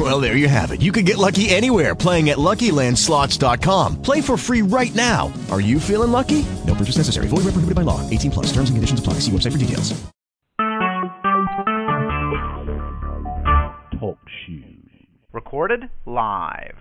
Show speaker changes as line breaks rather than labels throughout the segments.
Well, there you have it. You can get lucky anywhere playing at LuckyLandSlots.com. Play for free right now. Are you feeling lucky? No purchase necessary. Void where prohibited by law. 18 plus. Terms and conditions apply. See website for details.
Talk shoes. Recorded live.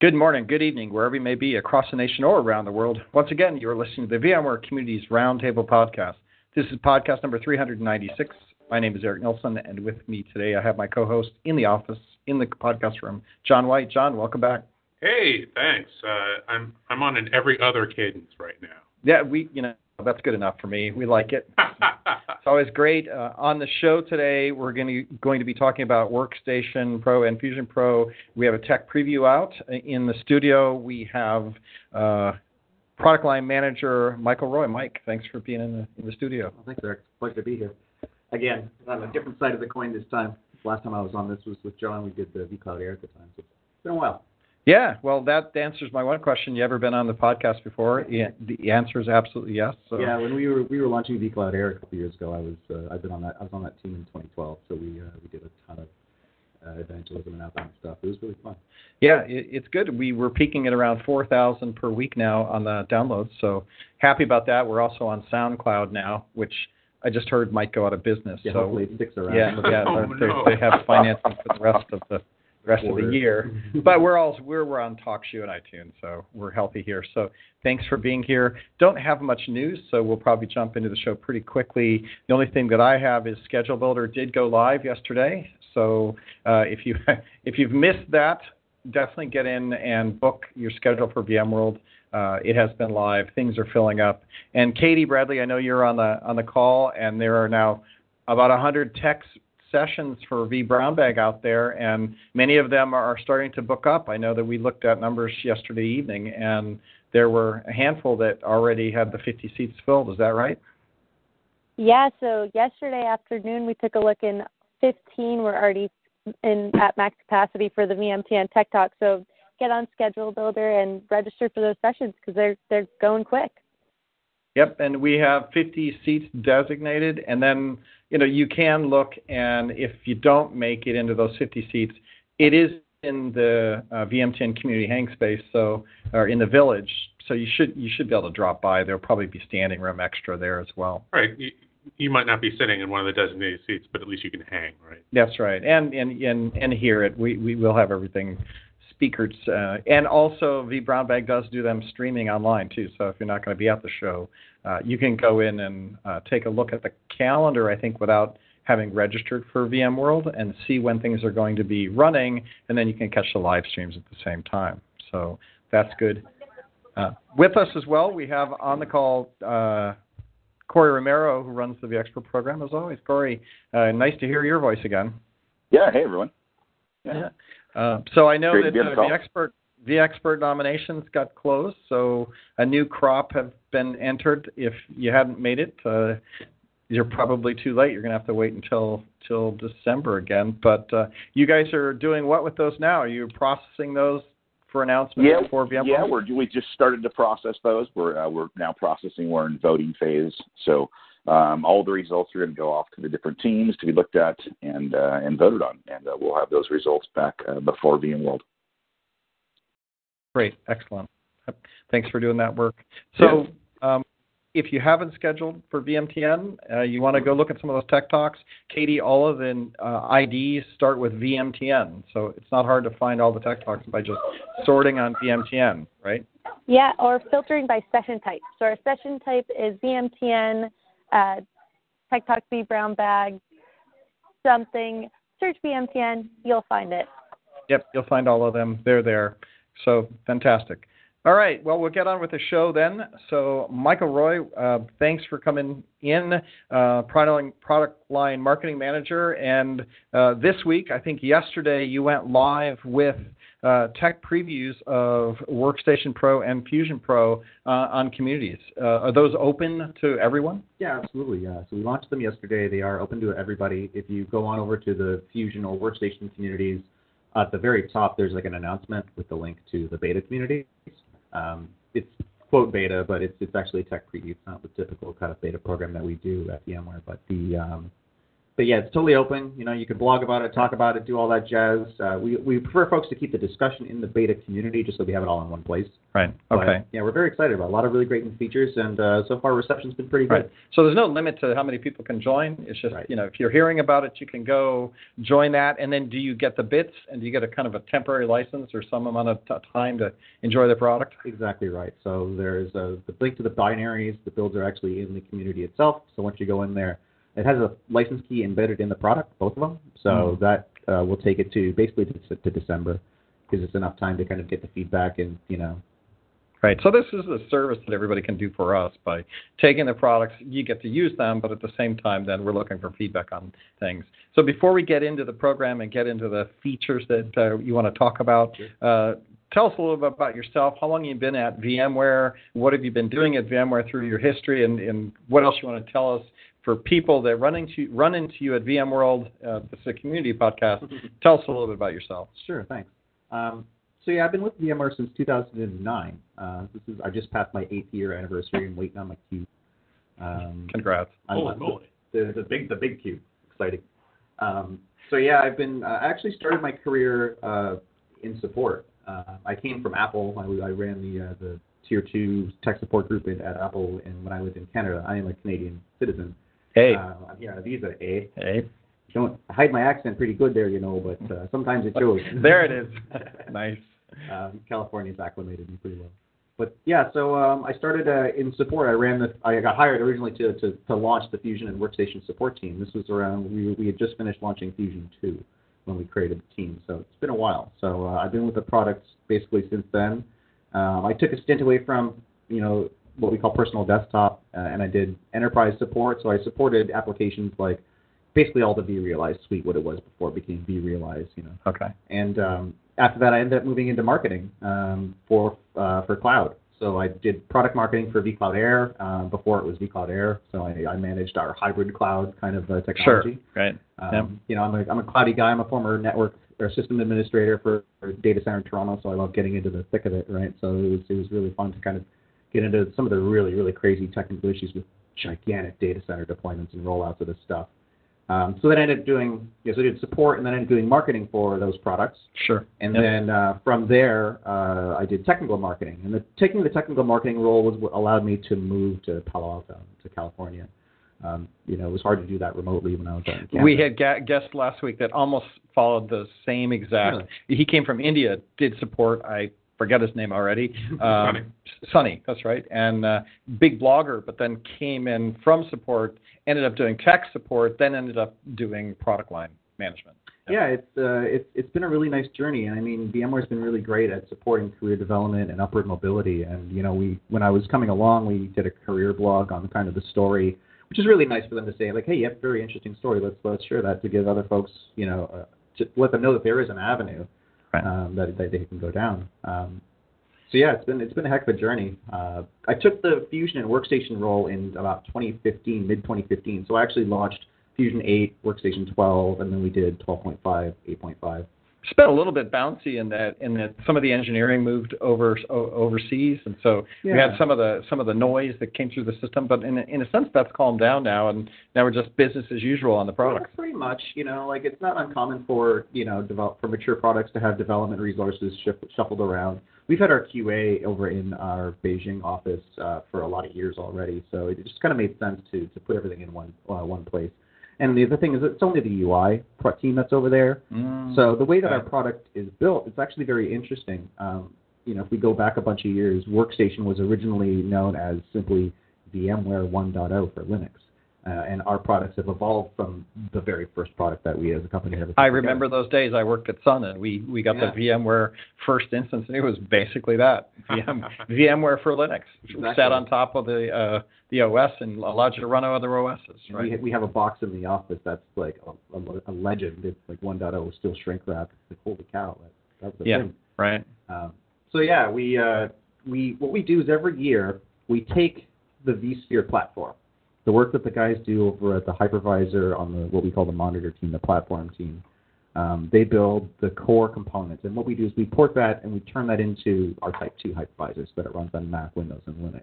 Good morning, good evening, wherever you may be across the nation or around the world. Once again, you're listening to the VMware Communities Roundtable Podcast. This is podcast number 396. My name is Eric Nelson, and with me today I have my co-host in the office, in the podcast room, John White. John, welcome back.
Hey, thanks. Uh, I'm I'm on an every other cadence right now.
Yeah, we, you know, that's good enough for me. We like it. it's always great. Uh, on the show today, we're going to, going to be talking about Workstation Pro and Fusion Pro. We have a tech preview out in the studio. We have uh, product line manager Michael Roy. Mike, thanks for being in the, in the studio.
Well, thanks, Eric. Pleasure to be here. Again, on a different side of the coin this time. Last time I was on this was with John. We did the vCloud Air at the time. So it's been a while.
Yeah, well, that answers my one question. You ever been on the podcast before? Yeah, the answer is absolutely yes. So.
Yeah, when we were we were launching vCloud Air a couple years ago, I was uh, I've been on that I was on that team in 2012. So we uh, we did a ton of uh, evangelism and outbound stuff. It was really fun.
Yeah, it, it's good. We were peaking at around 4,000 per week now on the downloads. So happy about that. We're also on SoundCloud now, which I just heard might go out of business.
Yeah,
so
hopefully it sticks around.
Yeah, yeah,
Oh,
they,
no.
they have financing for the rest of the rest of the year. But we're all we're we're on TalkShoe and iTunes, so we're healthy here. So thanks for being here. Don't have much news, so we'll probably jump into the show pretty quickly. The only thing that I have is Schedule Builder did go live yesterday. So uh, if you if you've missed that, definitely get in and book your schedule for VMworld. Uh, it has been live. Things are filling up. And Katie Bradley, I know you're on the on the call, and there are now about 100 tech sessions for vBrownBag out there, and many of them are starting to book up. I know that we looked at numbers yesterday evening, and there were a handful that already had the 50 seats filled. Is that right?
Yeah, so yesterday afternoon we took a look and 15 were already in at max capacity for the VMTN Tech Talk. So get on Schedule Builder and register for those sessions because they're they're going quick.
Yep, and we have 50 seats designated, and then you know you can look, and if you don't make it into those 50 seats, it is in the uh, VMTN community hang space, so or in the village, so you should you should be able to drop by. There'll probably be standing room extra there as well.
Right. You, you might not be sitting in one of the designated seats, but at least you can hang, right?
That's right, and and and and hear it. We we will have everything speakers, uh, and also vBrownBag does do them streaming online too. So if you're not going to be at the show, uh, you can go in and uh, take a look at the calendar. I think without having registered for VMworld and see when things are going to be running, and then you can catch the live streams at the same time. So that's good. Uh, with us as well, we have on the call uh, Corey Romero, who runs the vExpert program. As always, Corey, uh, nice to hear your voice again.
Yeah, hey everyone.
Yeah. Uh, so I know
Great
that uh,
the
expert the expert nominations got closed, so a new crop have been entered. If you hadn't made it, uh, you're probably too late. You're going to have to wait until till December again. But uh, you guys are doing what with those now? Are you processing those for announcement
Yeah,
before VMworld?
yeah, we're we just started to process those. We're uh, we're now processing. We're in voting phase, so um, all the results are going to go off to the different teams to be looked at and uh, and voted on, and uh, we'll have those results back uh, before VMworld.
Great, excellent. Thanks for doing that work. So, um, if you haven't scheduled for VMTN, uh, you want to go look at some of those tech talks. Katie, all of the uh, IDs start with VMTN, so it's not hard to find all the tech talks by just sorting on VMTN, right?
Yeah, or filtering by session type. So our session type is VMTN, uh, Tech Talk vBrownBag, something. Search VMTN, you'll find it.
Yep, you'll find all of them. They're there. So fantastic. All right, well, we'll get on with the show then. So, Michael Roy, uh, thanks for coming in, uh, product, product line marketing manager. And uh, this week, I think yesterday, you went live with uh, tech previews of Workstation Pro and Fusion Pro uh, on communities. Uh, are those open to everyone?
Yeah, absolutely. Yeah. So we launched them yesterday. They are open to everybody. If you go on over to the Fusion or Workstation communities, at the very top there's like an announcement with the link to the beta community. Um, it's quote beta, but it's it's actually a tech preview. It's not the typical kind of beta program that we do at VMware, but the um, but yeah, it's totally open. You know, you can blog about it, talk about it, do all that jazz. Uh, we we prefer folks to keep the discussion in the beta community just so we have it all in one place.
Right.
But,
Okay.
yeah, we're very excited about it. a lot of really great new features, and uh, so far reception's been pretty good.
Right. So there's no limit to how many people can join. It's just
Right.
you know if you're hearing about it, you can go join that, and then do you get the bits and do you get a kind of a temporary license or some amount of t- time to enjoy the product?
Exactly right. So there's a, the link to the binaries. The builds are actually in the community itself. So once you go in there, it has a license key embedded in the product, both of them. So
Mhm.
that uh, will take it to basically to, to December, because it's enough time to kind of get the feedback and you know.
Right. So this is a service that everybody can do for us by taking the products. You get to use them, but at the same time, then we're looking for feedback on things. So before we get into the program and get into the features that uh, you want to talk about, uh, tell us a little bit about yourself. How long you've been at VMware? What have you been doing at VMware through your history, and, and what else you want to tell us for people that run into run into you at VMworld? Uh, this is a community podcast. tell us a little bit about yourself.
Sure, thanks. Um, so yeah, I've been with VMware since 2009. Uh, this is I just passed my eighth year anniversary and waiting on my cube. Um,
Congrats.
I'm-
Holy moly.
The, the big the big cube, exciting. Um, so yeah, I've been uh, I actually started my career uh, in support. Uh, I came from Apple. I, I ran the uh, the tier two tech support group at, at Apple, and when I lived in Canada, I am a Canadian citizen.
Hey.
Uh, I'm here on a visa. A.
Hey.
Don't hide my accent pretty good there, you know, but uh, sometimes it shows.
there it is. nice.
Um, California's acclimated me pretty well. But yeah, so um, I started uh, in support. I ran the. I got hired originally to, to to launch the Fusion and Workstation support team. This was around we we had just finished launching Fusion two when we created the team. So it's been a while. So uh, I've been with the products basically since then. Um, I took a stint away from you know what we call personal desktop, uh, and I did enterprise support. So I supported applications like basically all the vRealize suite, what it was before it became vRealize. You know.
Okay.
And um, after that, I ended up moving into marketing um, for uh, for cloud. So I did product marketing for vCloud Air uh, before it was vCloud Air. So I, I managed our hybrid cloud kind of uh, technology.
Sure. Right.
Um,
Yep.
You know, I'm a I'm a cloudy guy. I'm a former network or system administrator for a data center in Toronto, so I love getting into the thick of it. Right. So it was it was really fun to kind of get into some of the really really crazy technical issues with gigantic data center deployments and rollouts of this stuff. Um, so then I ended up doing, yes, I did support and then I ended up doing marketing for those products.
Sure.
And
Yep.
then uh, from there, uh, I did technical marketing. And the, taking the technical marketing role was what allowed me to move to Palo Alto, to California. Um, you know, it was hard to do that remotely when I was out in.
We had ga- guests last week that almost followed the same exact.
Really?
He came from India, did support. I forget his name already.
Sonny.
Um, Sonny, that's right, and uh, big blogger, but then came in from support, ended up doing tech support, then ended up doing product line management.
yeah, it's uh, it's it's been a really nice journey, and I mean, VMware's been really great at supporting career development and upward mobility. And you know, we when I was coming along, we did a career blog on kind of the story, which is really nice for them to say, like, hey, you have a very interesting story. Let's let's share that to give other folks, you know, uh, to let them know that there is an avenue Um, that that they can go down. Um, so yeah, it's been it's been a heck of a journey. Uh, I took the Fusion and Workstation role in about 2015, mid 2015. So I actually launched Fusion 8, Workstation 12, and then we did 12.5, 8.5.
It's been a little bit bouncy in that in that some of the engineering moved over o- overseas, and so we
Yeah.
had some of the some of the noise that came through the system. But in a, in a sense, that's calmed down now, and now we're just business as usual on the product.
Yeah, pretty much. You know, like it's not uncommon for you know develop for mature products to have development resources shift, shuffled around. We've had our QA over in our Beijing office uh, for a lot of years already, so it just kind of made sense to to put everything in one uh, one place. And the other thing is, it's only the UI team that's over there.
Mm.
So the way that our product is built, it's actually very interesting. Um, you know, if we go back a bunch of years, Workstation was originally known as simply VMware 1.0 for Linux, uh, and our products have evolved from the very first product that we as a company put
I
together.
remember those days. I worked at Sun, and we we got
Yeah.
the VMware first instance, and it was basically that VM, VMware for Linux.
Exactly.
Sat on top of the uh, the OS and allowed you to run other OSs.
We,
Right.
ha- we have a box in the office that's like a, a, a legend. It's like 1.0 is still shrink wrapped. It's like holy cow, that, that was a
Yeah.
thing.
Right.
Um, so yeah, we uh, we what we do is every year we take the vSphere platform, the work that the guys do over at the hypervisor on the what we call the monitor team, the platform team. Um, they build the core components, and what we do is we port that and we turn that into our Type 2 hypervisor so that it runs on Mac, Windows, and Linux,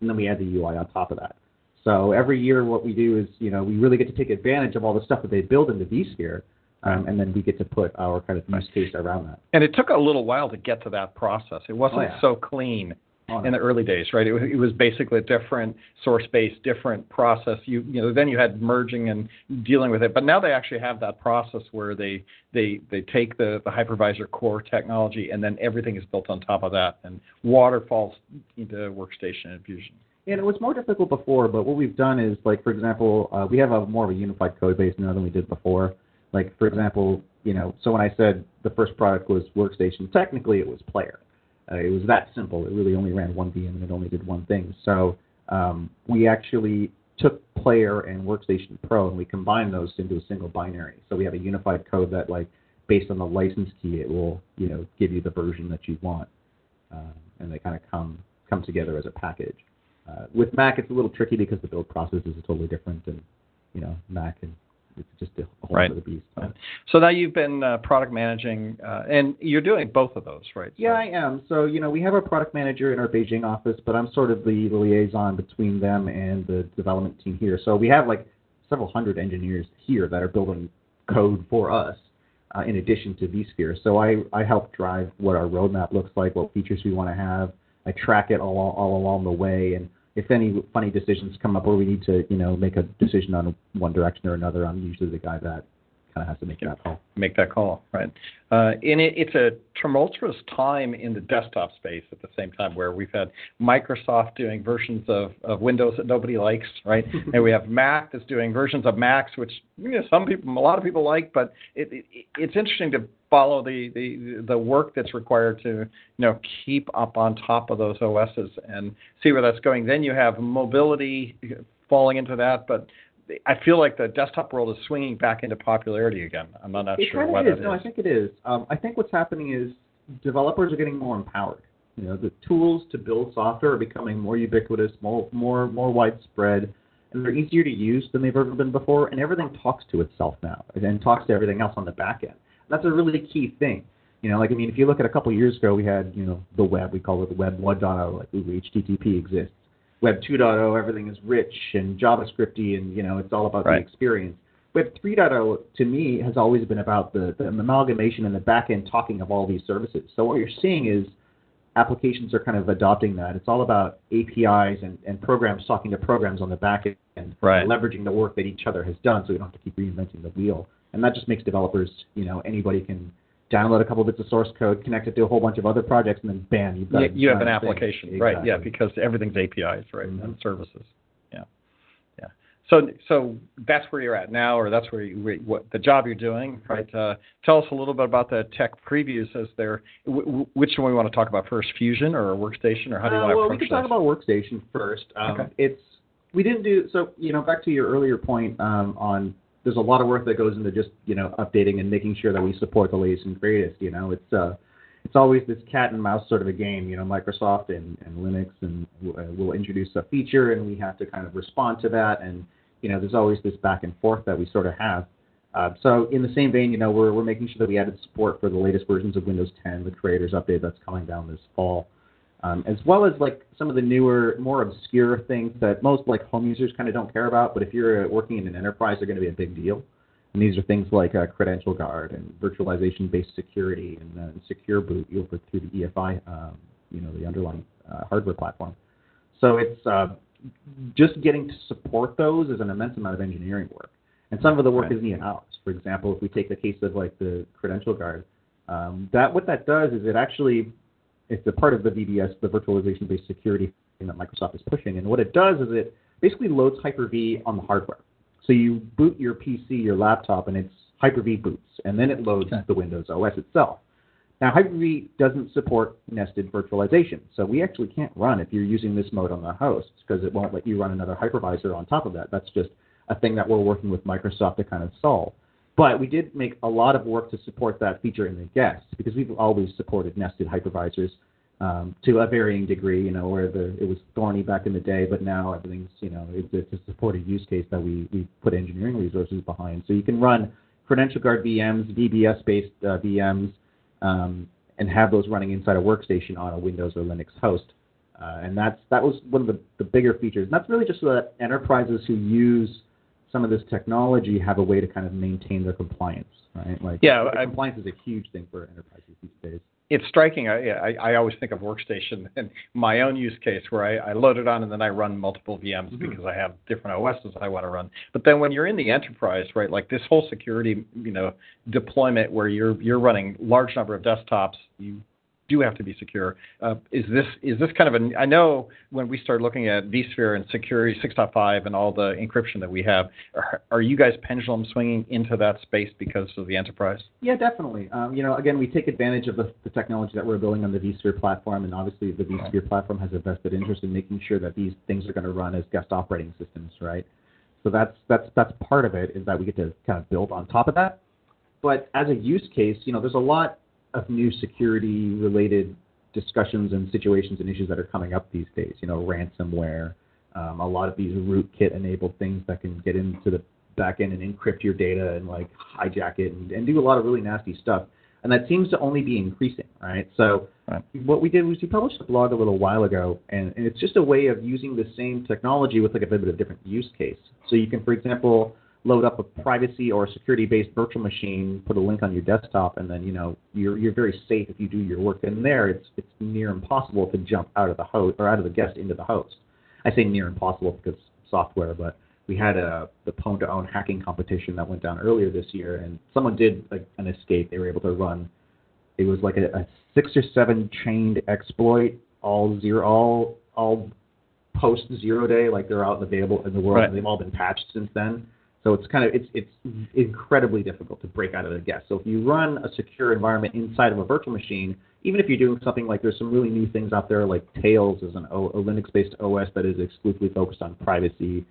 and then we add the UI on top of that. So every year, what we do is, you know, we really get to take advantage of all the stuff that they build into vSphere, um, and then we get to put our kind of use case around that.
And it took a little while to get to that process. It wasn't
Oh, yeah.
so clean. In the early days, right? It, wa- it was basically a different source base, different process. You you know then you had merging and dealing with it, but now they actually have that process where they they they take the the hypervisor core technology and then everything is built on top of that and waterfalls into workstation and Fusion.
And it was more difficult before, but what we've done is, like, for example, uh, we have a more of a unified code base now than we did before. Like, for example, you know, so when I said the first product was Workstation, technically it was Player. Uh, it was that simple. It really only ran one VM and it only did one thing. So um, we actually took Player and Workstation Pro and we combined those into a single binary. So we have a unified code that, like, based on the license key, it will, you know, give you the version that you want, um, and they kind of come come together as a package. Uh, with Mac, it's a little tricky because the build process is totally different, and you know, Mac and it's just a whole
Right.
other beast.
Right. So now you've been uh, product managing, uh, and you're doing both of those, right?
Yeah, I am. So you know, we have a product manager in our Beijing office, but I'm sort of the liaison between them and the development team here. So we have like several hundred engineers here that are building code for us. Uh, in addition to vSphere, so I, I help drive what our roadmap looks like, what features we want to have. I track it all all along the way, and if any funny decisions come up or we need to, you know, make a decision on one direction or another, I'm usually the guy that kind of has to make that call.
make that call, right? Uh, and it, it's a tumultuous time in the desktop space at the same time where we've had Microsoft doing versions of, of Windows that nobody likes, right? and we have Mac that's doing versions of Macs, which you know, some people, a lot of people like, but it, it, it's interesting to follow the, the, the work that's required to you know keep up on top of those OSs and see where that's going. Then you have mobility falling into that, but I feel like the desktop world is swinging back into popularity again. I'm not, not
it
sure why
of
that
is.
is.
No, I think it is. Um, I think what's happening is developers are getting more empowered. You know, the tools to build software are becoming more ubiquitous, more more more widespread, and they're easier to use than they've ever been before. And everything talks to itself now, and talks to everything else on the back end. That's a really key thing. You know, like I mean, if you look at a couple of years ago, we had you know the web. We call it the web 1.0, like HTTP exists. Web 2.0, everything is rich and JavaScripty, and you know it's all about
Right.
the experience. Web 3.0 to me has always been about the, the amalgamation and the back end talking of all these services. So what you're seeing is applications are kind of adopting that. It's all about APIs and, and programs talking to programs on the back end,
Right.
leveraging the work that each other has done, so you don't have to keep reinventing the wheel. And that just makes developers, you know, anybody can download a couple bits of source code, connect it to a whole bunch of other projects, and then bam, you've got
you, you have an
thing.
application, right? Yeah, because everything's APIs, right,
Mhm.
and services. Yeah, yeah. So, so that's where you're at now, or that's where you, what the job you're doing, right? Uh, tell us a little bit about the tech previews. As there, w- which one we want to talk about first, Fusion or Workstation, or how do you
Uh,
want to
well, we can talk about Workstation first. Um,
Okay.
It's we didn't do so. You know, back to your earlier point um, on there's a lot of work that goes into just you know updating and making sure that we support the latest and greatest. You know, it's uh, it's always this cat and mouse sort of a game. You know, Microsoft and, and Linux and uh, will introduce a feature and we have to kind of respond to that. And you know, there's always this back and forth that we sort of have. Uh, so in the same vein, you know, we're we're making sure that we added support for the latest versions of Windows 10, the Creators Update that's coming down this fall um, as well as like some of the newer, more obscure things that most like home users kind of don't care about. But if you're uh, working in an enterprise, they're going to be a big deal. And these are things like uh, credential guard and virtualization-based security and uh, secure boot over through the EFI, um, you know, the underlying uh, hardware platform. So it's uh, just getting to support those is an immense amount of engineering work. And some of the work
Right.
isn't even ours. For example, if we take the case of like the credential guard, um, that what that does is it actually it's a part of the VBS, the virtualization-based security thing that Microsoft is pushing. And what it does is it basically loads Hyper-V on the hardware. So you boot your PC, your laptop, and it's Hyper-V boots, and then it loads
Okay.
the Windows OS itself. Now, Hyper-V doesn't support nested virtualization, so we actually can't run if you're using this mode on the host because it won't let you run another hypervisor on top of that. That's just a thing that we're working with Microsoft to kind of solve. But we did make a lot of work to support that feature in the guest because we've always supported nested hypervisors um, to a varying degree. You know, where the it was thorny back in the day, but now everything's you know it's, it's a supported use case that we we put engineering resources behind. So you can run credential guard VMs, VBS based uh, VMs, um, and have those running inside a workstation on a Windows or Linux host. Uh, and that's that was one of the, the bigger features. And that's really just so that enterprises who use some of this technology have a way to kind of maintain their compliance, right? Like
Yeah, I-
compliance is a huge thing for enterprises these days.
it's striking. I, I, I always think of workstation and my own use case where I, I load it on and then I run multiple VMs mm-hmm. because I have different OSs I want to run. But then when you're in the enterprise, right, like this whole security, you know, deployment where you're you're running large number of desktops, you do have to be secure. Uh, is this is this kind of an? I know when we started looking at vSphere and security 6.5 and all the encryption that we have, are, are you guys pendulum swinging into that space because of the enterprise?
Yeah, definitely. Um, you know, again, we take advantage of the, the technology that we're building on the vSphere platform, and obviously the vSphere platform has a vested interest in making sure that these things are going to run as guest operating systems, right? So that's that's that's part of it is that we get to kind of build on top of that. But as a use case, you know, there's a lot of new security related discussions and situations and issues that are coming up these days. You know, ransomware, um, a lot of these rootkit enabled things that can get into the back end and encrypt your data and like hijack it and, and do a lot of really nasty stuff. And that seems to only be increasing, right? So what we did was we published a blog a little while ago, and, and it's just a way of using the same technology with like a bit of a different use case. So you can, for example, load up a privacy or a security-based virtual machine, put a link on your desktop, and then you know you're you're very safe if you do your work in there. It's it's near impossible to jump out of the host or out of the guest into the host. I say near impossible because software, but we had a the Pwn2Own hacking competition that went down earlier this year, and someone did like, an escape. They were able to run. It was like a, a six or seven chained exploit, all zero, all all post zero day, like they're out and available in the world,
Right.
and they've all been patched since then. So it's kind of it's it's incredibly difficult to break out of the guest. So if you run a secure environment inside of a virtual machine, even if you're doing something like there's some really new things out there like Tails is an o, a Linux-based OS that is exclusively focused on privacy.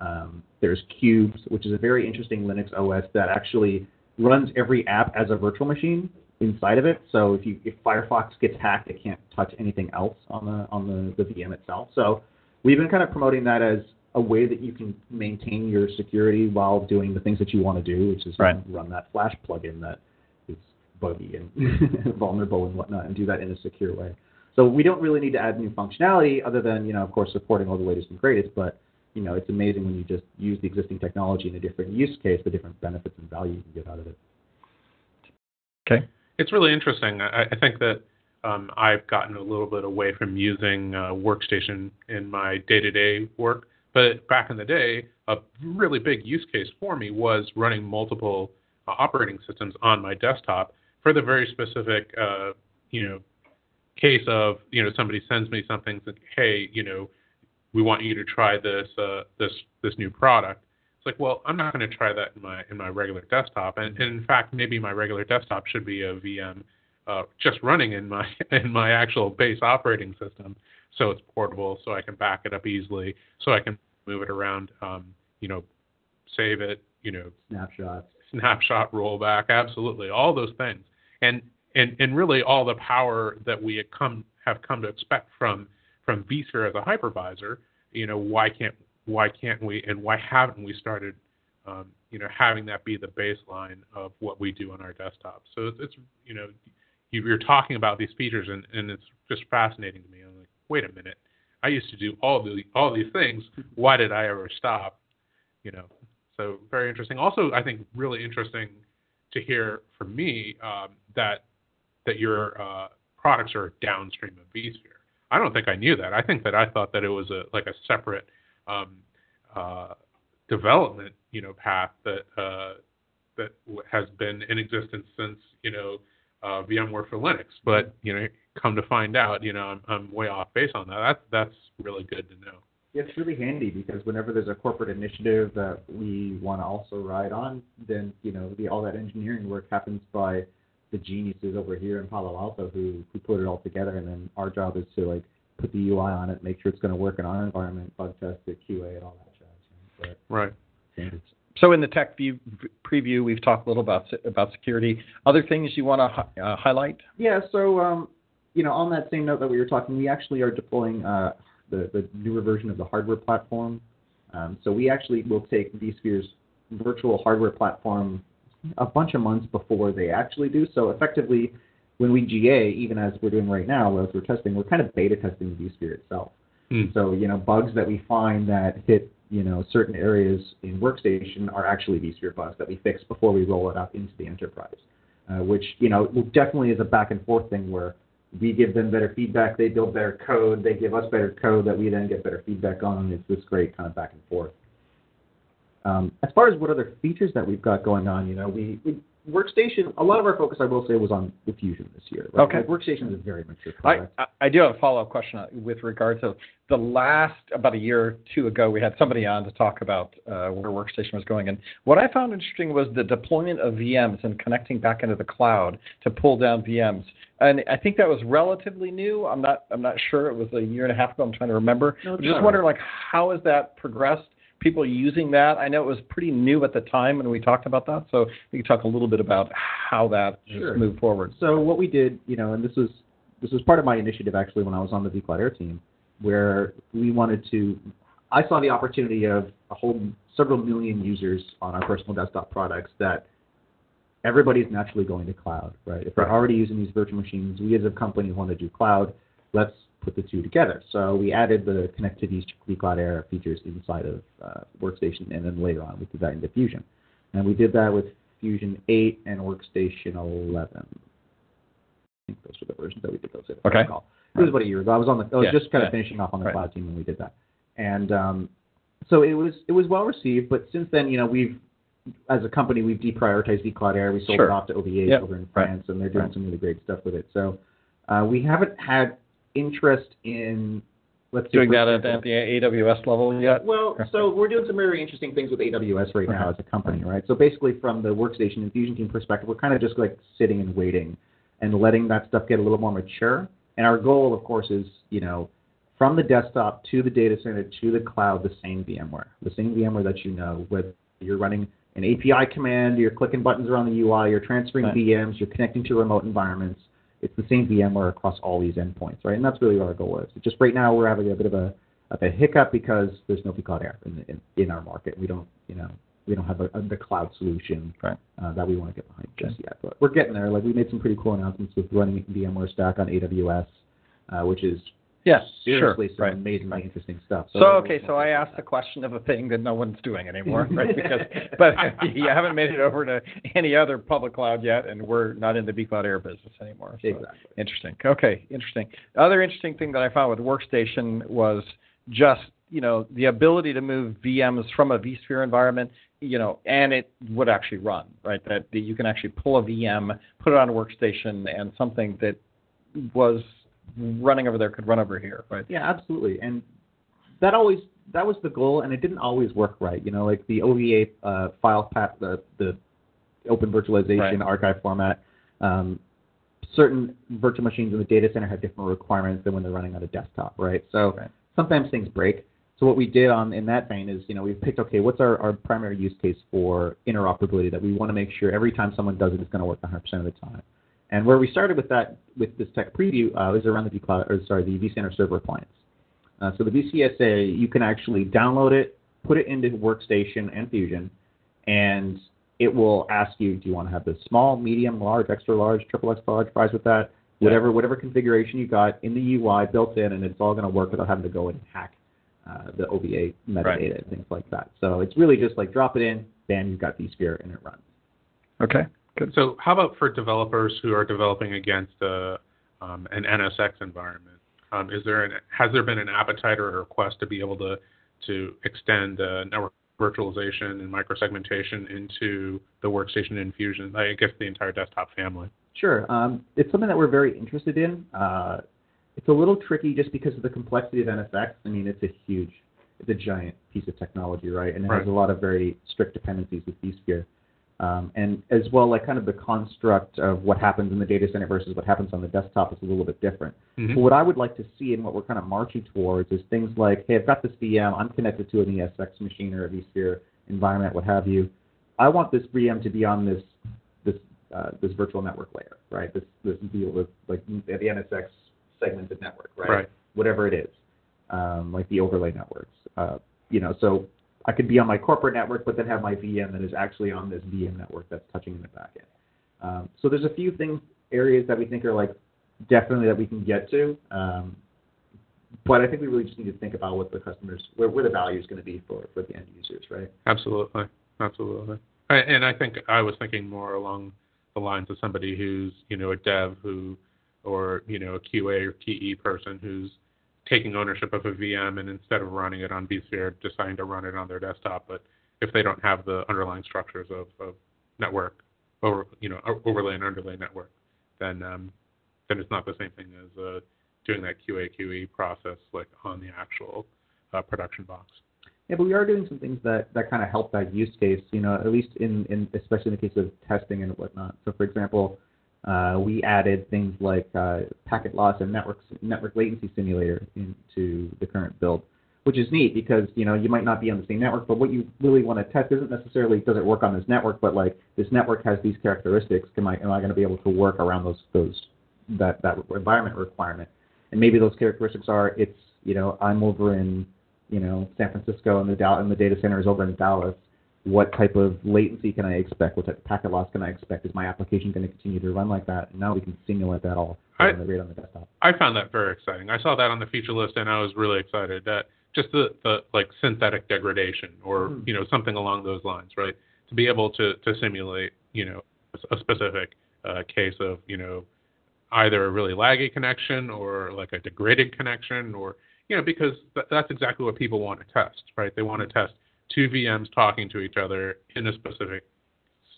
Um, there's Qubes, which is a very interesting Linux OS that actually runs every app as a virtual machine inside of it. So if you if Firefox gets hacked, it can't touch anything else on the on the, the VM itself. So we've been kind of promoting that as a way that you can maintain your security while doing the things that you want to do, which is
Right.
run that Flash plugin that is buggy and vulnerable and whatnot, and do that in a secure way. So we don't really need to add new functionality other than, you know, of course, supporting all the latest and greatest. But you know, it's amazing when you just use the existing technology in a different use case, the different benefits and value you can get out of it.
Okay.
It's really interesting. I, I think that um, I've gotten a little bit away from using uh, Workstation in my day-to-day work. But back in the day, a really big use case for me was running multiple uh, operating systems on my desktop for the very specific, uh, you know, case of you know somebody sends me something that hey you know we want you to try this uh, this this new product. It's like well I'm not going to try that in my in my regular desktop and, and in fact maybe my regular desktop should be a VM uh, just running in my in my actual base operating system so it's portable so I can back it up easily so I can move it around um, you know save it you know
snapshot,
snapshot rollback, absolutely, all those things, and and and really all the power that we had come have come to expect from from vSphere as a hypervisor. You know, why can't why can't we and why haven't we started, um, you know, having that be the baseline of what we do on our desktop? So it's, it's you know, you, you're talking about these features and and it's just fascinating to me. I'm like, wait a minute, I used to do all the all these things. Why did I ever stop? You know, so very interesting. Also, I think really interesting to hear from me um, that that your uh, products are downstream of vSphere. I don't think I knew that. I think that I thought that it was a like a separate um, uh, development, you know, path that uh, that has been in existence since you know uh, VMware for Linux. But you know, come to find out, you know, I'm, I'm way off base on that. That's that's really good to know.
Yeah, it's really handy because whenever there's a corporate initiative that we want to also ride on, then you know the, all that engineering work happens by the geniuses over here in Palo Alto who who put it all together, and then our job is to like put the UI on it, make sure it's going to work in our environment, bug test it, QA, and all that jazz. Right?
Right.
Standards.
So in the tech view, preview, we've talked a little about about security. Other things you want to uh, highlight?
Yeah. So um, you know, on that same note that we were talking, we actually are deploying uh, the the newer version of the hardware platform. Um, so we actually will take vSphere's virtual hardware platform a bunch of months before they actually do. So effectively, when we GA, even as we're doing right now, as we're testing, we're kind of beta testing vSphere itself.
Mm.
So you know, bugs that we find that hit you know certain areas in Workstation are actually vSphere bugs that we fix before we roll it out into the enterprise. Uh, which you know definitely is a back and forth thing where we give them better feedback, they build better code, they give us better code that we then get better feedback on, it's this great kind of back and forth. Um, as far as what other features that we've got going on, you know, we, we Workstation, a lot of our focus, I will say, was on the Fusion this year. Right?
Okay.
Like, Workstation is very mature
I,
product.
I, I do have a follow up question with regard to the last about a year or two ago. We had somebody on to talk about uh, where Workstation was going, and what I found interesting was the deployment of VMs and connecting back into the cloud to pull down VMs. And I think that was relatively new. I'm not. I'm not sure. It was a year and a half ago. I'm trying to remember.
No,
I'm just
all
wondering, like, how has that progressed? People using that. I know it was pretty new at the time when we talked about that. So we could talk a little bit about how that
Sure.
moved forward.
So what we did, you know, and this was this was part of my initiative actually when I was on the vCloud Air team, where we wanted to. I saw the opportunity of a whole several million users on our personal desktop products that everybody's naturally going to cloud, right? If they're already using these virtual machines, we as a company want to do cloud. Let's put the two together. So we added the connectivity to Cloud Air features inside of uh, Workstation, and then later on we did that into Fusion, and we did that with Fusion 8 and Workstation 11. I think those were the versions that we did those in.
Okay.
recall. It was about a year ago. I was on the. I was
Yeah,
just kind of
yeah.
finishing off on the
Right.
cloud team when we did that, and um, so it was it was well received. But since then, you know, we've as a company we've deprioritized vCloud Air. We sold
Sure.
it off to OVH
Yep.
over in
Right.
France, and they're doing
Right.
some really great stuff with it. So uh, we haven't had interest in let's
Doing that at, at the AWS level yet?
well, so we're doing some very interesting things with AWS right now as a company, right? So basically, from the workstation and fusion team perspective, we're kind of just like sitting and waiting and letting that stuff get a little more mature. And our goal, of course, is you know, from the desktop to the data center to the cloud, the same VMware, the same VMware that you know, whether you're running an API command, you're clicking buttons around the UI, you're transferring
Right.
VMs, you're connecting to remote environments. It's the same VMware across all these endpoints, right? And that's really what our goal is. Just right now, we're having a bit of a of a hiccup because there's no vCloud Air in, in, in our market. We don't, you know, we don't have a, a the cloud solution
Right.
uh, that we want to get behind just yet. But we're getting there. Like we made some pretty cool announcements with running VMware Stack on AWS, uh, which is
Yes,
seriously
sure.
some
Right.
amazingly interesting stuff.
So
we're-
okay, so I asked the question of a thing that no one's doing anymore, right? Because but you haven't made it over to any other public cloud yet, and we're not in the vCloud Air business anymore. So
Exactly.
Interesting. Okay, interesting. The other interesting thing that I found with Workstation was just you know the ability to move VMs from a vSphere environment, you know, and it would actually run, right? That, that you can actually pull a VM, put it on a workstation, and something that was running over there could run over here, right?
Yeah, absolutely. And that always that was the goal, and it didn't always work right. You know, like the OVA uh, file path, the the open virtualization
Right.
archive format. Um, certain virtual machines in the data center have different requirements than when they're running on a desktop, right? So
Right.
sometimes things break. So what we did on in that vein is, you know, we've picked okay, what's our, our primary use case for interoperability that we want to make sure every time someone does it, it's going to work 100% of the time. And where we started with that with this tech preview uh, is around the vCloud, or sorry, the vCenter server appliance. Uh, so the VCSA, you can actually download it, put it into Workstation and Fusion, and it will ask you, do you want to have the small, medium, large, extra large, triple extra large fries with that? Whatever whatever configuration you got in the UI built in, and it's all going to work without having to go and hack uh, the OVA metadata
Right.
and things like that. So it's really just like drop it in, bam, you've got vSphere, and it runs.
Okay. Good.
So, how about for developers who are developing against uh, um, an NSX environment? Um, is there an, has there been an appetite or a request to be able to to extend uh, network virtualization and microsegmentation into the workstation infusion? I guess the entire desktop family.
Sure. Um, it's something that we're very interested in. Uh, it's a little tricky just because of the complexity of NSX. I mean, it's a huge, it's a giant piece of technology, right? And it
Right.
has a lot of very strict dependencies with vSphere. Um, and as well, like kind of the construct of what happens in the data center versus what happens on the desktop is a little bit different.
Mhm.
But what I would like to see and what we're kind of marching towards is things like, hey, I've got this VM, I'm connected to an ESX machine or a vSphere, environment, what have you. I want this VM to be on this this uh, this virtual network layer, right? This this deal with like the NSX segmented network, right?
Right.
Whatever it is, um, like the overlay networks. Uh, you know, so I could be on my corporate network, but then have my VM that is actually on this VM network that's touching in the backend. Um, so there's a few things, areas that we think are like definitely that we can get to. Um, but I think we really just need to think about what the customers, where, where the value is going to be for, for the end users, right?
Absolutely, absolutely. And I think I was thinking more along the lines of somebody who's you know a dev who, or you know a QA or TE person who's taking ownership of a VM and instead of running it on vSphere, deciding to run it on their desktop. But if they don't have the underlying structures of, of network, over you know overlay and underlay network, then um, then it's not the same thing as uh, doing that QA QE process like on the actual uh, production box.
Yeah, but we are doing some things that, that kind of help that use case, you know, at least in, in especially in the case of testing and whatnot. So, for example, uh, we added things like uh, packet loss and network network latency simulator into the current build, which is neat because you know you might not be on the same network, but what you really want to test isn't necessarily does it work on this network, but like this network has these characteristics. Am I am I going to be able to work around those those that that environment requirement? And maybe those characteristics are it's you know I'm over in you know San Francisco and the and the data center is over in Dallas. What type of latency can I expect? What type of packet loss can I expect? Is my application going to continue to run like that? And now we can simulate that all
I-
right on the, right on the desktop.
I found that very exciting. I saw that on the feature list and I was really excited that just the, the like synthetic degradation or
Hmm.
you know something along those lines, right? To be able to to simulate you know a specific uh, case of you know either a really laggy connection or like a degraded connection or you know because th- that's exactly what people want to test, right? They want to test two VMs talking to each other in a specific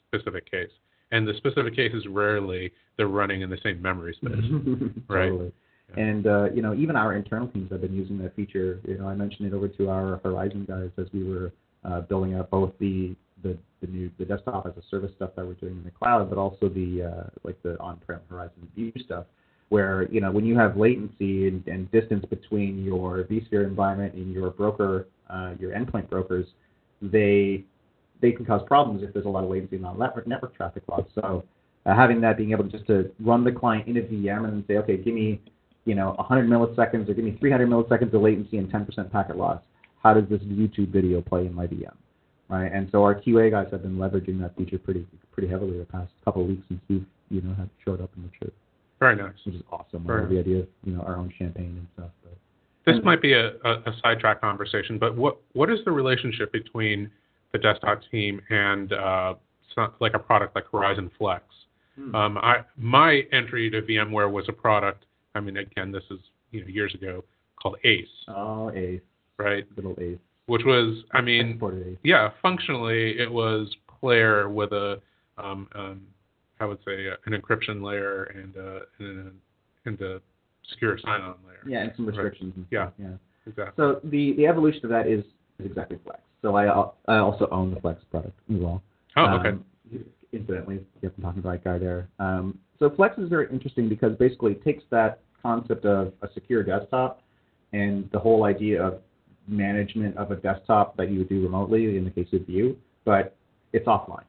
specific case. And the specific case is rarely they're running in the same memory space, right?
Totally. And uh, you know, even our internal teams have been using that feature. You know, I mentioned it over to our Horizon guys as we were uh, building out both the, the the new the desktop as a service stuff that we're doing in the cloud, but also the uh, like the on-prem Horizon View stuff, where you know when you have latency and, and distance between your vSphere environment and your broker, uh, your endpoint brokers, they they can cause problems if there's a lot of latency not network network traffic loss. So uh, having that being able to just to run the client in a VM and say, okay, give me you know 100 milliseconds or give me 300 milliseconds of latency and 10% packet loss. How does this YouTube video play in my VM? Right, and so our QA guys have been leveraging that feature pretty pretty heavily the past couple of weeks since we've you know have showed up in the show,
Very nice.
which is awesome.
Very
I love the idea of you know our own champagne and stuff. But
This might be a, a, a sidetrack conversation, but what what is the relationship between the desktop team and uh, some, like a product like Horizon Flex?
Hmm.
Um, I my entry to VMware was a product. I mean, again, this is you know years ago called Ace,
oh, Ace,
right?
little Ace,
Which was, I mean, yeah, functionally it was Player with a um, um, I would say uh, an encryption layer and uh, and, a, and a secure sign-on layer.
Yeah, and some
Right.
restrictions. And
Yeah.
yeah.
Exactly.
So the the evolution of that is, is exactly Flex. So I I also own the Flex product as well.
Oh, okay.
Um, incidentally, yep, I'm talking to the right guy there. Um, so Flex is very interesting because basically it takes that concept of a secure desktop and the whole idea of management of a desktop that you would do remotely in the case of View, but it's offline,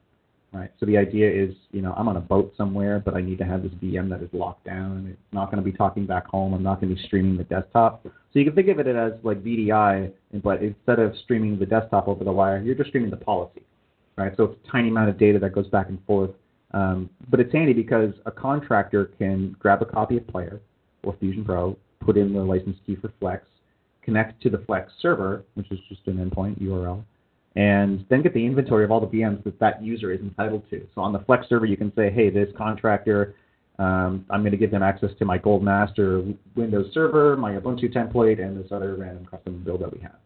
right? So the idea is, you know, I'm on a boat somewhere, but I need to have this VM that is locked down. It's not going to be talking back home. I'm not going to be streaming the desktop. So you can think of it as like VDI, but instead of streaming the desktop over the wire, you're just streaming the policy, right? So it's a tiny amount of data that goes back and forth. Um, but it's handy because a contractor can grab a copy of Player or Fusion Pro, put in the license key for Flex, connect to the Flex server, which is just an endpoint URL, and then get the inventory of all the VMs that that user is entitled to. So on the Flex server, you can say, hey, this contractor, um, I'm going to give them access to my Gold Master Windows server, my Ubuntu template, and this other random custom build that we have.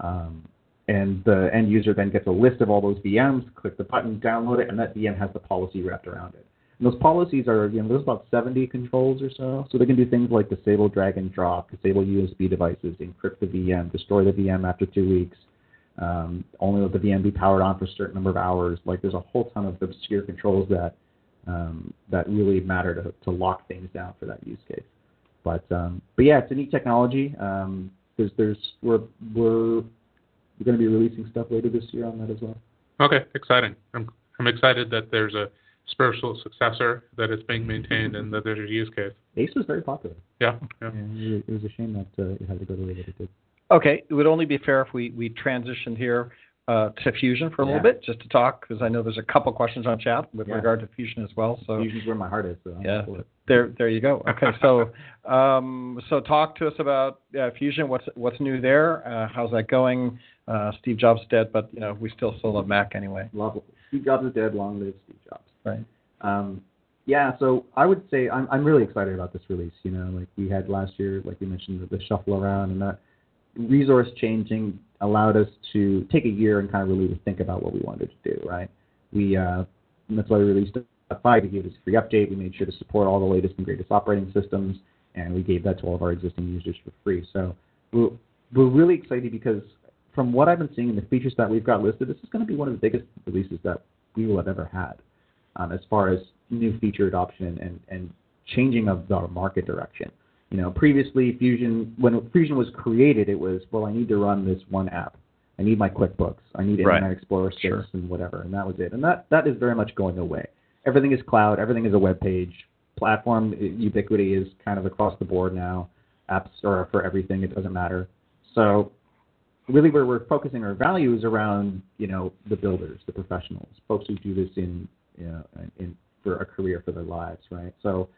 Um, and the end user then gets a list of all those VMs, click the button, download it, and that VM has the policy wrapped around it. And those policies are, you know, there's about 70 controls or so. So they can do things like disable drag and drop, disable USB devices, encrypt the VM, destroy the VM after two weeks, um, only let the VM be powered on for a certain number of hours. Like there's a whole ton of obscure controls that um, that really matter to, to lock things down for that use case. But um, but yeah, it's a neat technology. Um, there's there's we're we're we're going to be releasing stuff later this year on that as well.
Okay, exciting. I'm I'm excited that there's a spiritual successor that is being maintained and that there's a use case.
Ace was very popular.
Yeah, yeah.
And it was a shame that uh, it had to go the way that it did.
Okay, it would only be fair if we, we transitioned here uh, to Fusion for a little bit, just to talk, because I know there's a couple questions on chat with
Yeah.
regard to Fusion as well. So
Fusion's where my heart is. So
yeah, there there you go. Okay, so um, so talk to us about uh, Fusion. What's what's new there? Uh, how's that going? Uh, Steve Jobs is dead, but you know we still still love Mac anyway.
Love Steve Jobs is dead. Long live Steve Jobs.
Right.
Um, yeah, so I would say I'm I'm really excited about this release. You know, like we had last year, like you mentioned, the, the shuffle around and that resource changing allowed us to take a year and kind of really think about what we wanted to do. Right. We uh, that's why we released a five. We gave this free update. We made sure to support all the latest and greatest operating systems, and we gave that to all of our existing users for free. So we're we're really excited because from what I've been seeing, in the features that we've got listed, this is going to be one of the biggest releases that we will have ever had um, as far as new feature adoption and, and changing of our market direction. You know, previously Fusion, when Fusion was created, it was well, I need to run this one app. I need my QuickBooks. I need
Right.
Internet Explorer 6
Sure.
and whatever, and that was it. And that that is very much going away. Everything is cloud. Everything is a web page. Platform ubiquity is kind of across the board now. Apps are for everything. It doesn't matter. So really where we're focusing our value is around you know the builders, the professionals, folks who do this in you know, in for a career for their lives, right? So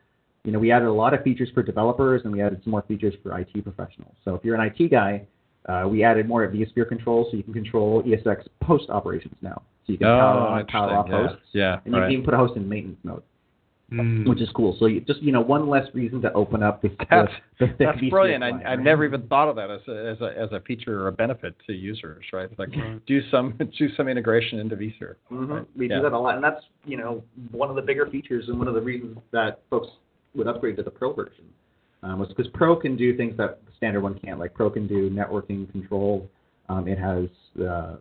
you know we added a lot of features for developers and we added some more features for IT professionals. So if you're an IT guy, uh, we added more of vSphere controls so you can control ESX post operations now. So you can
Oh,
power on, power off.
Yeah.
hosts,
Yeah,
and you
right.
can even put a host in maintenance mode,
Mm.
which is cool. So you just you know one less reason to open up this
That's
the, the
that's brilliant. I,
client,
I've never even thought of that as a, as a as a feature or a benefit to users, right? Like
Right.
do some do some integration into vSphere.
hmm
Right.
We
Yeah.
do that a lot, and that's you know one of the bigger features and one of the reasons that folks would upgrade to the Pro version um, was because Pro can do things that the standard one can't. Like Pro can do networking control. Um, it has uh,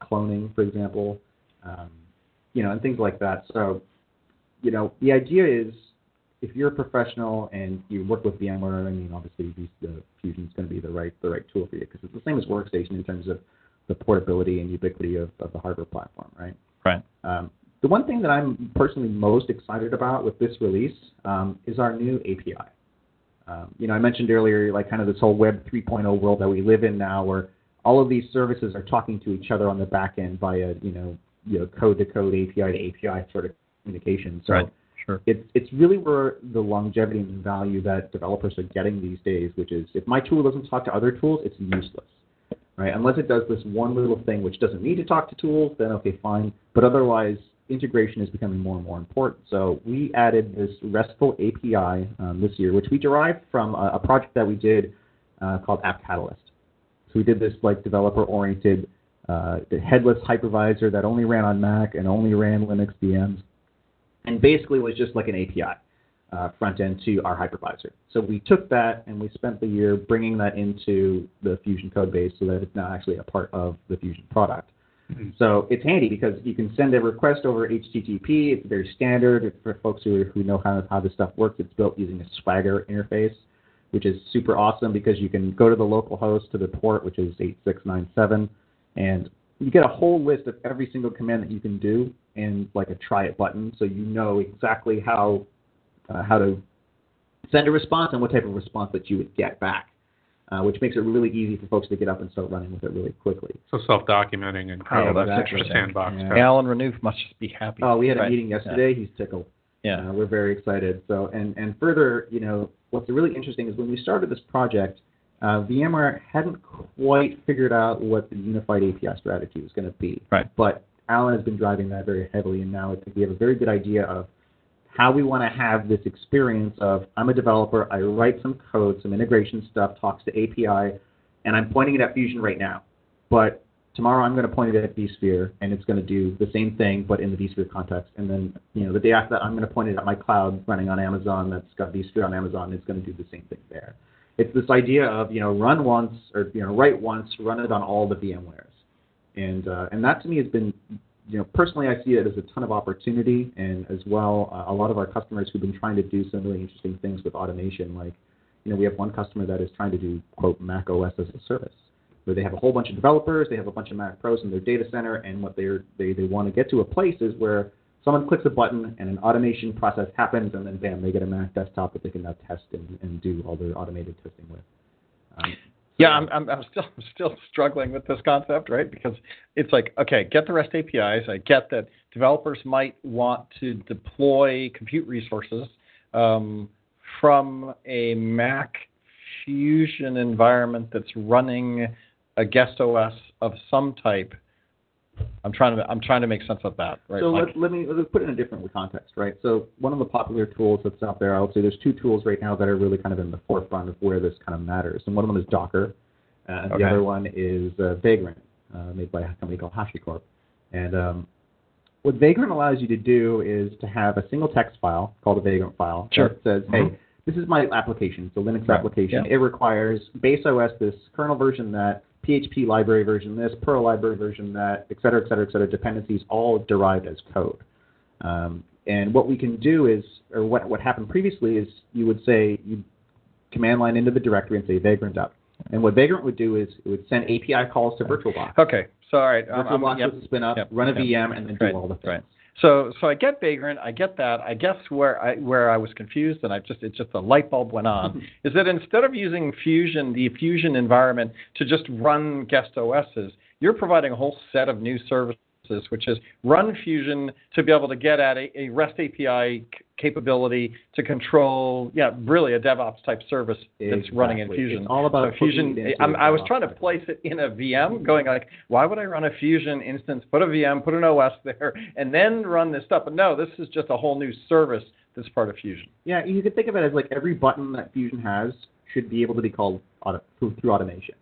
cloning, for example, um, you know, and things like that. So, you know, the idea is if you're a professional and you work with VMware, I mean, obviously the Fusion is going to be the right the right tool for you because it's the same as Workstation in terms of the portability and ubiquity of, of the hardware platform, right?
Right.
Um, the one thing that I'm personally most excited about with this release um, is our new API. Um, you know, I mentioned earlier, like kind of this whole Web 3.0 world that we live in now, where all of these services are talking to each other on the back end via, you know, you know, code to code, API to API sort of communication. So
Right. Sure.
it's it's really where the longevity and value that developers are getting these days, which is if my tool doesn't talk to other tools, it's useless, right? Unless it does this one little thing which doesn't need to talk to tools, then okay, fine. But otherwise, integration is becoming more and more important. So we added this RESTful API um, this year, which we derived from a, a project that we did uh, called App Catalyst. So we did this like developer-oriented uh, headless hypervisor that only ran on Mac and only ran Linux VMs and basically was just like an API uh, front end to our hypervisor. So we took that and we spent the year bringing that into the Fusion code base so that it's now actually a part of the Fusion product.
Mhm.
So it's handy because you can send a request over HTTP. It's very standard for folks who, who know how, how this stuff works. It's built using a Swagger interface, which is super awesome because you can go to the local host to the port, which is 8697, and you get a whole list of every single command that you can do and like a try it button, so you know exactly how uh, how to send a response and what type of response that you would get back, uh, which makes it really easy for folks to get up and start running with it really quickly.
So self-documenting and kind
Oh,
of
that's
a
interesting.
sandbox.
Yeah.
Alan Renouf must just be happy.
Oh, we had a meeting yesterday. He's tickled.
Yeah.
Uh, we're very excited. So, and and further, you know, what's really interesting is when we started this project, uh, VMware hadn't quite figured out what the unified API strategy was going to be.
Right.
But Alan has been driving that very heavily, and now I think we have a very good idea of how we want to have this experience of I'm a developer, I write some code, some integration stuff, talks to API, and I'm pointing it at Fusion right now. But tomorrow I'm going to point it at vSphere, and it's going to do the same thing, but in the vSphere context. And then, you know, the day after that, I'm going to point it at my cloud running on Amazon that's got vSphere on Amazon. It's going to do the same thing there. It's this idea of, you know, run once or, you know, write once, run it on all the VMwares. And, uh, and that to me has been, you know, personally I see it as a ton of opportunity and as well uh, a lot of our customers who've been trying to do some really interesting things with automation. Like, you know, we have one customer that is trying to do, quote, Mac OS as a service where they have a whole bunch of developers, they have a bunch of Mac pros in their data center, and what they're, they they want to get to a place is where someone clicks a button and an automation process happens, and then bam, they get a Mac desktop that they can now test and, and do all their automated testing with. Um,
Yeah, I'm, I'm, I'm still I'm still struggling with this concept, right? Because it's like, okay, get the REST APIs. I get that developers might want to deploy compute resources um, from a Mac Fusion environment that's running a guest OS of some type. I'm trying to I'm trying to make sense of that, right?
So
Like-
let, let me let's put it in a different context, right? So one of the popular tools that's out there, I would say there's two tools right now that are really kind of in the forefront of where this kind of matters. And one of them is Docker, uh, and
Okay.
the other one is uh, Vagrant, uh, made by a company called HashiCorp. And um, what Vagrant allows you to do is to have a single text file called a Vagrant file
Sure.
that says,
Mhm.
hey, this is my application, it's a Linux
Right.
application.
Yeah.
It requires base OS this, kernel version that, PHP library version this, Perl library version that, et cetera, et cetera, et cetera, dependencies all derived as code. Um, and what we can do is, or what, what happened previously is you would say, you command line into the directory and say vagrant up. And what Vagrant would do is it would send API calls to VirtualBox.
Okay, so all right, um,
VirtualBox
um, yep,
would spin up,
yep,
run a
yep.
VM, and then do
Right,
all the things.
right. So so I get Vagrant, I get that. I guess where I where I was confused and I just it just the light bulb went on is that instead of using Fusion, the Fusion environment to just run guest OSs, you're providing a whole set of new services, which is run Fusion to be able to get at a, a REST API c- capability to control, yeah, really a DevOps type service that's running in Fusion.
It's all about
so Fusion.
putting it into
I'm,
a
I was trying to place it in a VM, going like, why would I run a Fusion instance, put a VM, put an OS there, and then run this stuff? But no, this is just a whole new service that's part of Fusion.
Yeah, you could think of it as like every button that Fusion has should be able to be called auto, through, through automation.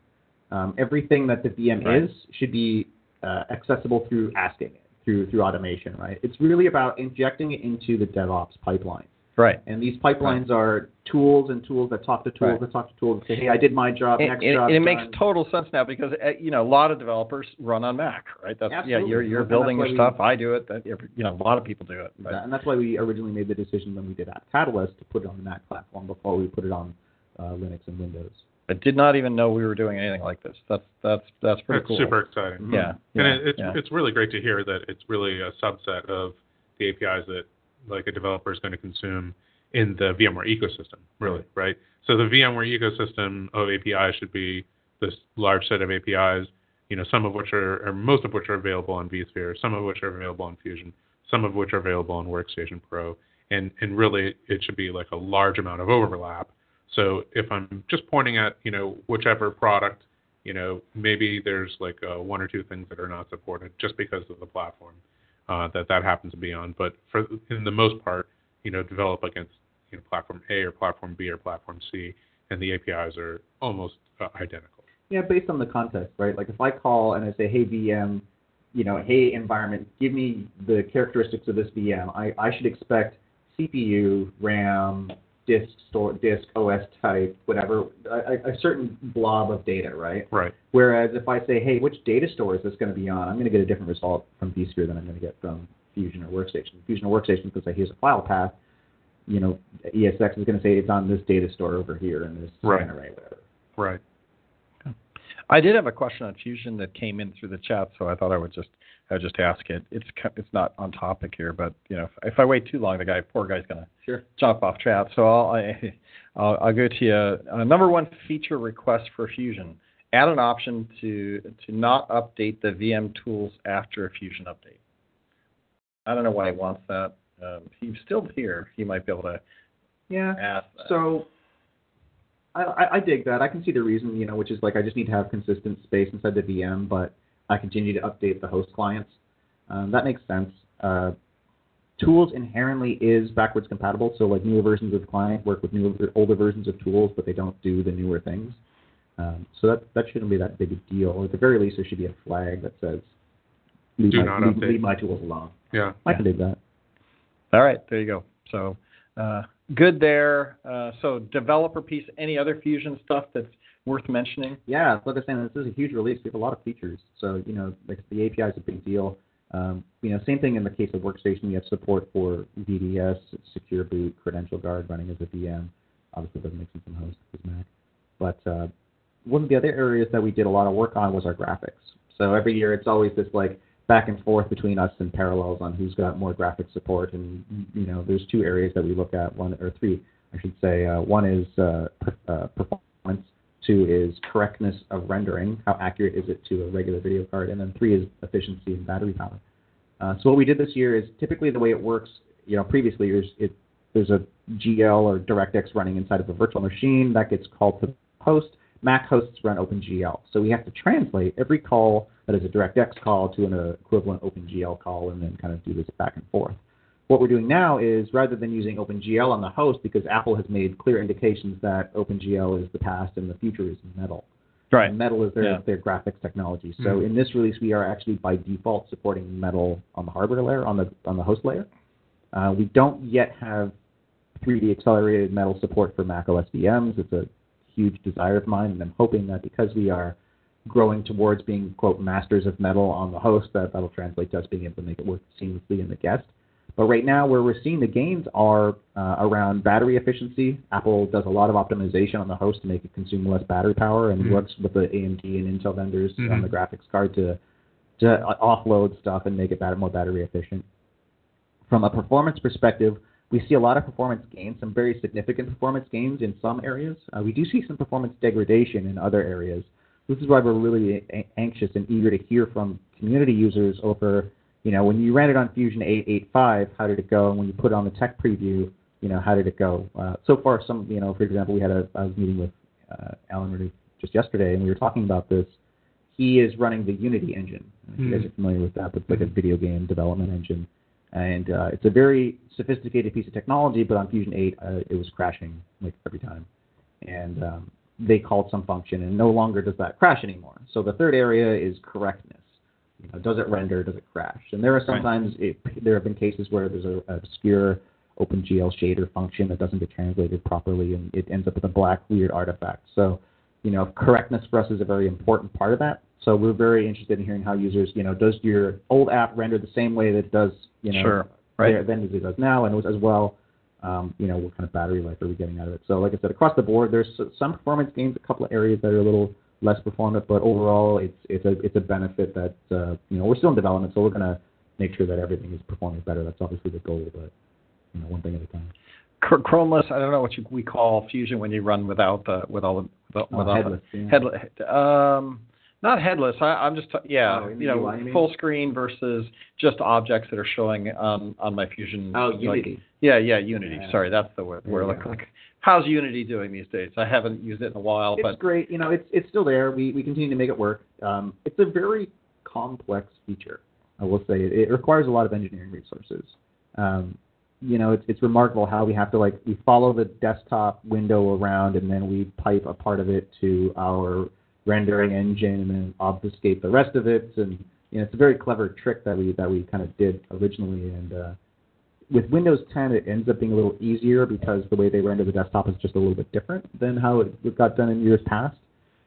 Um, everything that the VM
Right.
is should be uh, accessible through asking it, through through automation, right? It's really about injecting it into the DevOps pipeline.
Right.
And these pipelines are tools and tools that talk to tools
Right.
that talk to tools that say, hey, I did my job,
And,
next
and-
job.
and it makes total sense now because uh, you know a lot of developers run on Mac, right? That's yeah, you're you're
And
building your
we-
stuff. I do it. That you know a lot of people do it. Right?
And that's why we originally made the decision when we did App Catalyst to put it on the Mac platform before we put it on uh, Linux and Windows.
I did not even know we were doing anything like this. That's that's that's pretty
That's
cool.
super exciting.
Yeah,
hmm.
and
it, it's
yeah.
it's really great to hear that it's really a subset of the APIs that like a developer is going to consume in the VMware ecosystem. Really, right? So the VMware ecosystem of APIs should be this large set of APIs. You know, some of which are, or most of which are available on vSphere, some of which are available on Fusion, some of which are available on Workstation Pro, and and really it should be like a large amount of overlap. So if I'm just pointing at you know whichever product you know, maybe there's like uh, one or two things that are not supported just because of the platform uh, that that happens to be on. But for in the most part, you know, develop against you know platform A or platform B or platform C, and the APIs are almost uh, identical.
Yeah, based on the context, right? Like if I call and I say, hey VM, you know, hey environment, give me the characteristics of this VM, I, I should expect CPU, RAM, disk store, disk, OS type, whatever, a, a- certain blob of data, right?
Right.
Whereas if I say, hey, which data store is this going to be on, I'm going to get a different result from vSphere than I'm going to get from Fusion or Workstation. Fusion or Workstation, because I here's a file path, you know, ESX is going to say it's on this data store over here in this
Right.
array, whatever.
Right.
I did have a question on Fusion that came in through the chat, so I thought I would just I would just ask it. It's it's not on topic here, but you know, if, if I wait too long, the guy, poor guy's gonna
Sure.
jump off chat. So I'll I, I'll, I'll go to you. Uh, number one feature request for Fusion: add an option to to not update the VM tools after a Fusion update. I don't know why he wants that. Um, he's still here. He might be able to
Yeah.
ask. That.
So I, I, I dig that. I can see the reason, you know, which is like I just need to have consistent space inside the VM, but I continue to update the host clients. Um, that makes sense. Uh, tools inherently is backwards compatible, so like newer versions of the client work with newer, older versions of tools, but they don't do the newer things. Um, so that that shouldn't be that big a deal. Or at the very least, there should be a flag that says leave,
Do
my,
not
leave,
update.
leave my tools alone.
Yeah.
I can dig that.
All right, there you go. So uh, good there. Uh, so developer piece. Any other Fusion stuff that's worth mentioning?
Yeah, like I was saying, this is a huge release. We have a lot of features. So, you know, like the API is a big deal. Um, you know, same thing in the case of Workstation. You have support for VDS, Secure Boot, Credential Guard running as a VM. Obviously, doesn't make sense on host because Mac. But uh, one of the other areas that we did a lot of work on was our graphics. So every year it's always this like back and forth between us and Parallels on who's got more graphic support. And you know, there's two areas that we look at. One or three, I should say. Uh, one is uh, uh, performance. Two is correctness of rendering. How accurate is it to a regular video card? And then three is efficiency and battery power. Uh, so what we did this year is typically the way it works. You know, previously there's it, there's a GL or DirectX running inside of a virtual machine that gets called to the host. Mac hosts run OpenGL, so we have to translate every call that is a DirectX call to an equivalent OpenGL call, and then kind of do this back and forth. What we're doing now is rather than using OpenGL on the host, because Apple has made clear indications that OpenGL is the past and the future is Metal.
Right.
And Metal is their
Yeah.
their graphics technology. So
Mhm.
in this release, we are actually by default supporting Metal on the hardware layer, on the on the host layer. Uh, we don't yet have 3D accelerated Metal support for Mac OS VMs. It's a huge desire of mine, and I'm hoping that because we are growing towards being quote masters of Metal on the host, that that'll translate to us being able to make it work seamlessly in the guest. But right now, where we're seeing the gains are uh, around battery efficiency. Apple does a lot of optimization on the host to make it consume less battery power, and
Mhm.
works with the AMD and Intel vendors on
Mhm.
the graphics card to to offload stuff and make it better, more battery efficient. From a performance perspective, we see a lot of performance gains, some very significant performance gains in some areas. Uh, we do see some performance degradation in other areas. This is why we're really a- anxious and eager to hear from community users over, you know, when you ran it on Fusion 885, how did it go? And when you put it on the tech preview, you know, how did it go? Uh, so far, some, you know, for example, we had a, I was meeting with uh, Alan Rudy just yesterday, and we were talking about this. He is running the Unity engine. If You guys
Mhm.
are familiar with that, it's like a video game development engine and uh, it's a very sophisticated piece of technology. But on Fusion 8, uh, it was crashing like every time, and um, they called some function, and no longer does that crash anymore. So the third area is correctness. You know, does it render? Does it crash? And there are sometimes it, there have been cases where there's a, a obscure OpenGL shader function that doesn't get translated properly, and it ends up with a black weird artifact. So you know, correctness for us is a very important part of that. So we're very interested in hearing how users, you know, does your old app render the same way that it does, you know,
Sure, right.
then as it does now, and as well, um, you know, what kind of battery life are we getting out of it? So like I said, across the board, there's some performance gains, a couple of areas that are a little less performant, but overall, it's it's a it's a benefit that uh, you know we're still in development, so we're gonna make sure that everything is performing better. That's obviously the goal, but you know, one thing at a time.
Chromeless. I don't know what you, we call Fusion when you run without the with all the without,
Oh,
without
headless,
the
yeah.
headless. Um, not headless. I, I'm just yeah.
Oh,
you know,
UI,
full screen versus just objects that are showing on on my Fusion.
Oh,
like-
Unity.
yeah, yeah, Unity.
Yeah.
Sorry, that's the word.
You
like, like, how's Unity doing these days? I haven't used it in a while,
It's
but
great. You know, it's it's still there. We we continue to make it work. Um, it's a very complex feature. I will say it, it requires a lot of engineering resources. Um, you know, it's it's remarkable how we have to like we follow the desktop window around and then we pipe a part of it to our rendering engine and then obfuscate the rest of it. And you know, it's a very clever trick that we that we kind of did originally. And uh, with Windows 10, it ends up being a little easier because the way they render the desktop is just a little bit different than how it got done in years past.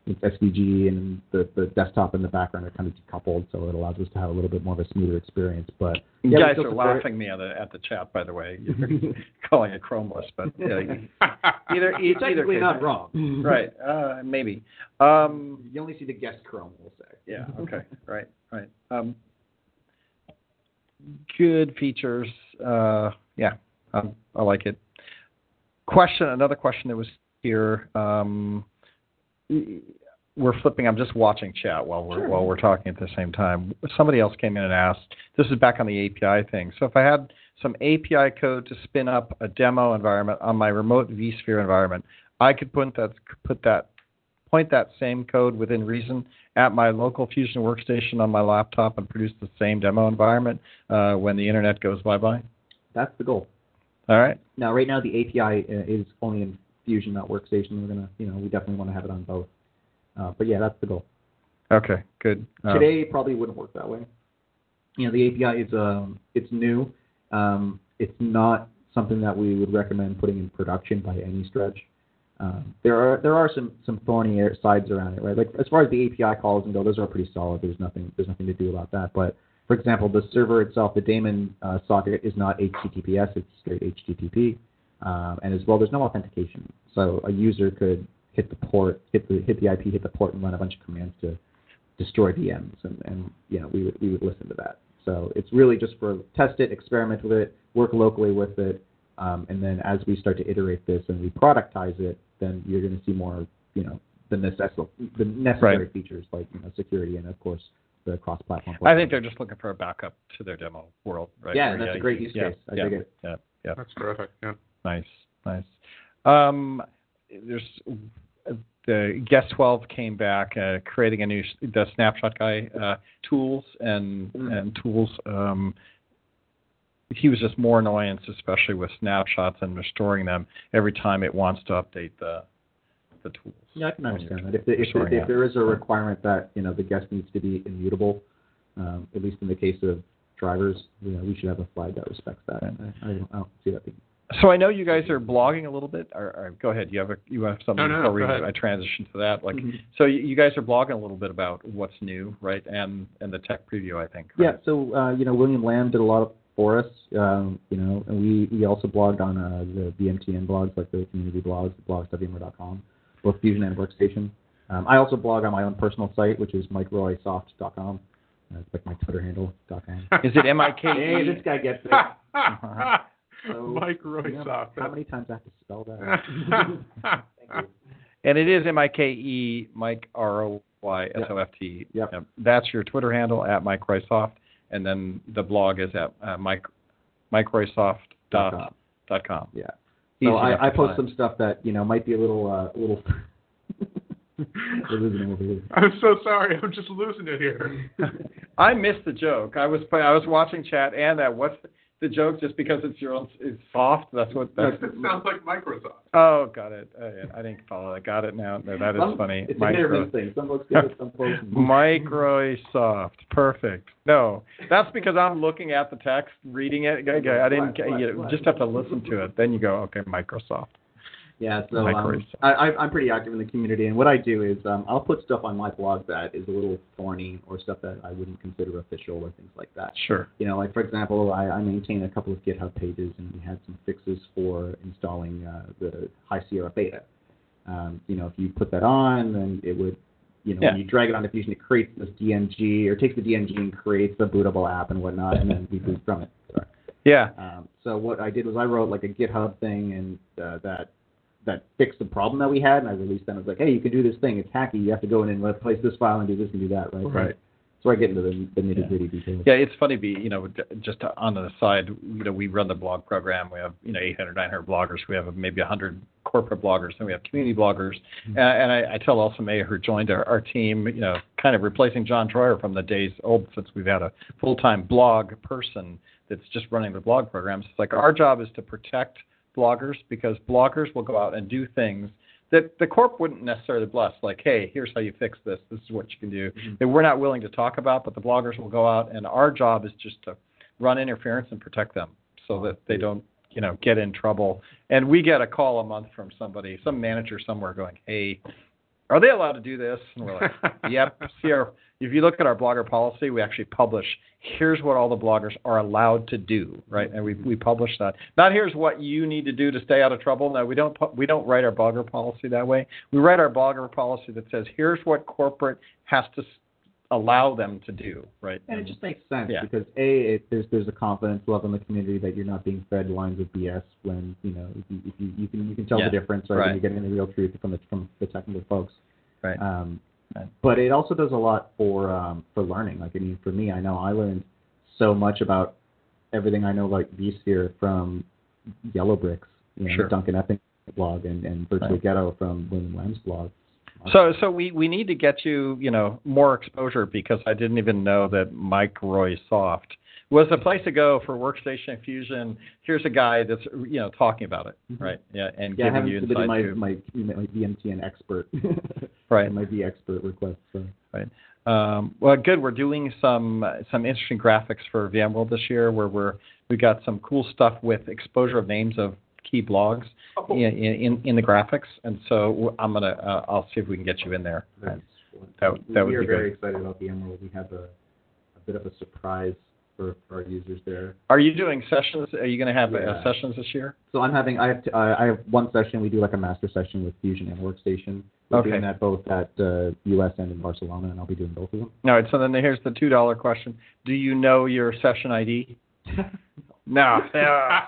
It's SVG and the, the desktop and the background are kind of decoupled, so it allows us to have a little bit more of a smoother experience. But
you
yeah, we
guys are
support it.
laughing me at the at the chat, by the way. You're calling it Chromeless, but yeah, either
You're
either
technically
case.
not wrong.
right? Uh, maybe. Um,
You only see the guest Chrome, we'll say.
Yeah. Okay. right. Right. Um, good features. Uh, yeah. Um, I like it. Question. Another question that was here. Um, we're flipping. I'm just watching chat while we're
Sure.
while we're talking at the same time. Somebody else came in and asked. This is back on the API thing. So if I had some API code to spin up a demo environment on my remote vSphere environment, I could put that put that point that same code within reason at my local Fusion workstation on my laptop and produce the same demo environment uh, when the internet goes bye bye.
That's the goal.
All right.
Now, right now, the API uh, is only in Fusion, not Workstation. We're gonna, you know, we definitely want to have it on both. Uh, but yeah, that's the goal.
Okay. Good. Um,
Today it probably wouldn't work that way. You know, the API is um, it's new. Um, it's not something that we would recommend putting in production by any stretch. Um, there are there are some some thorny sides around it, right? Like as far as the API calls and go, those are pretty solid. There's nothing there's nothing to do about that. But for example, the server itself, the daemon uh, socket is not HTTPS; it's straight HTTP. Um, and as well, there's no authentication. So a user could hit the port, hit the hit the IP, hit the port, and run a bunch of commands to destroy VMs, and, and you know we would we would listen to that. So it's really just for test it, experiment with it, work locally with it, um, and then as we start to iterate this and we productize it, then you're going to see more, you know, the necessary the necessary
Right.
features like you know security and of course the cross-platform.
I think they're just looking for a backup to their demo world, right?
Yeah,
Where,
that's a great use
yeah,
case. I
yeah,
dig it.
Yeah, yeah.
That's terrific. Yeah.
Nice, nice. Um, there's the guest 12 came back, uh, creating a new the snapshot guy uh, tools and and tools. Um, he was just more annoyance, especially with snapshots and restoring them every time it wants to update the the tools.
Yeah, I can understand that. If, the, if,
restoring
if there is a requirement that you know the guest needs to be immutable, um, at least in the case of drivers, you know, we should have a flag that respects that. I, I, don't, I don't see that being.
So I know you guys are blogging a little bit. Or, or go ahead. You have a you have something
No, no,
before we
go ahead.
I transition to that. Like,
Mhm.
so you, you guys are blogging a little bit about what's new, right? And and the tech preview, I think.
Yeah, so uh, you know, William Lam did a lot of for us, um, you know, and we, we also blogged on uh, the VMTN blogs, like the community blogs, blogs.vmware.com, both Fusion and Workstation. Um, I also blog on my own personal site, which is mikeroysoft.com. Uh, it's like my Twitter handle. com.
Is it M I K E?
Hey, this guy gets it. So,
Mike
you know,
Roysoft.
how many times I have to spell that?
And it is M I K E Mike R O Y S O F T.
Yep.
Yep. That's your Twitter handle at Mike Roysoft, and then the blog is at uh, Mike MikeRoysoft
Dot
dot
com. Yeah. So I, I post some stuff that you know might be a little uh, a little. We're losing it over here.
I'm so sorry. I'm just losing it here.
I missed the joke. I was I was watching chat and that. What's the, joke? Just because it's your own, it's soft. That's what.
that sounds like Microsoft.
oh, got it. Uh, yeah, I didn't follow that. Got it now. No, that is
Some-
funny.
It's a
Micro-
miss thing. Some get it, some.
Microsoft. Perfect. No, that's because I'm looking at the text, reading it. Okay, I didn't.
What? What?
You
What?
just have to listen to it. Then you go, okay, Microsoft.
Yeah, so um, I, I, I'm pretty active in the community, and what I do is um, I'll put stuff on my blog that is a little thorny or stuff that I wouldn't consider official or things like that.
Sure.
You know, like for example, I, I maintain a couple of GitHub pages, and we had some fixes for installing uh, the High Sierra Beta. Um, you know, if you put that on, then it would, you know,
Yeah.
when you drag it onto Fusion, it creates this DMG or takes the DMG and creates the bootable app and whatnot, and then we boot from it. Sorry.
Yeah.
Um, so what I did was I wrote like a GitHub thing and uh, that that fixed the problem that we had, and I released them. I was like, hey, you can do this thing. It's hacky. You have to go in and replace this file and do this and do that, right?
Right.
So I get into the, the nitty gritty details.
Yeah, it's funny. Be you know, just on the side, you know, we run the blog program. We have you know 800, 900 bloggers. We have maybe 100 corporate bloggers, and we have community bloggers.
Mm-hmm.
Uh, and I, I tell Elsa May, who joined our, our team, you know, kind of replacing John Troyer from the days old since we've had a full-time blog person that's just running the blog programs. It's like our job is to protect bloggers because bloggers will go out and do things that the corp wouldn't necessarily bless, like, hey, here's how you fix this. This is what you can do. Mm-hmm. That we're not willing to talk about, but the bloggers will go out, and our job is just to run interference and protect them so that they don't, you know, get in trouble. And we get a call a month from somebody, some manager somewhere, going, hey, are they allowed to do this? And we're like, yep. See our, if you look at our blogger policy, we actually publish here's what all the bloggers are allowed to do, right? And we we publish that. Not here's what you need to do to stay out of trouble. No, we don't we don't write our blogger policy that way. We write our blogger policy that says here's what corporate has to allow them to do, right?
And it just makes sense
Yeah.
because a it, there's there's a confidence level in the community that you're not being fed lines of BS when you know if you, if you, you can you can tell
Yeah.
the difference right,
Right.
when you're getting the real truth from the from the technical folks.
Right.
Um,
Right.
but it also does a lot for um, for learning. Like I mean, for me, I know I learned so much about everything I know like vSphere from Yellow Bricks, you know,
Sure.
Duncan Epping blog, and and Virtual
Right.
Ghetto from William Lam's blog.
So so we we need to get you you know more exposure because I didn't even know that Mike Roy Soft was a place to go for workstation fusion. Here's a guy that's you know talking about it, right? Yeah, and
Mm-hmm. Yeah,
giving you insight
my,
to
my my VMTN expert,
Right.
my vExpert request. So.
right. Um, well, good. We're doing some some interesting graphics for VMworld this year, where we're we got some cool stuff with exposure of names of key blogs in, in in the graphics, and so I'm gonna uh, I'll see if we can get you in there. That that
we
would
are
be
very
good.
excited about VMworld. We have a, a bit of a surprise for, for our users there.
Are you doing sessions? Are you going to have uh,
Yeah.
sessions this year?
So I'm having I have t- uh, I have one session. We do like a master session with Fusion and Workstation. We're
Okay.
doing that both at uh, U.S. and in Barcelona, and I'll be doing both of them.
All right. So then here's the two dollar question: Do you know your session ID? No. Because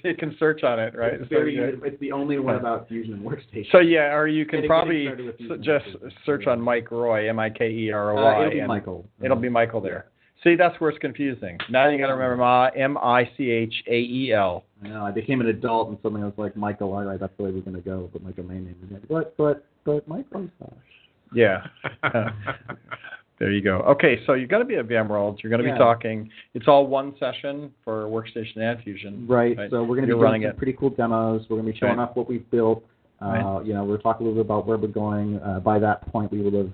you can search on it, right?
It's,
So
very, it's the only one about Fusion and Workstation.
So yeah, or you can
Getting-
probably
getting started with
s-
Fusion
just search on Mike Roy, M I K E R O
Uh, it'll be
and
Michael.
It'll be Michael there. See, that's where it's confusing. Now you got to remember Ma, M I C H A E L.
I know. I became an adult, and suddenly I was like, Michael. All right, that's the way we're gonna go. But my domain name is like, but but but Michael.
Yeah. there you go. Okay, so you're going to be at VMworld. You're going to
Yeah.
be talking. It's all one session for Workstation and Fusion.
Right. So we're going to be
You're
doing
running
some
it.
pretty cool demos. We're going to be showing
Right.
off what we've built. Uh,
Right.
You know, we're talking a little bit about where we're going. Uh, by that point, we will have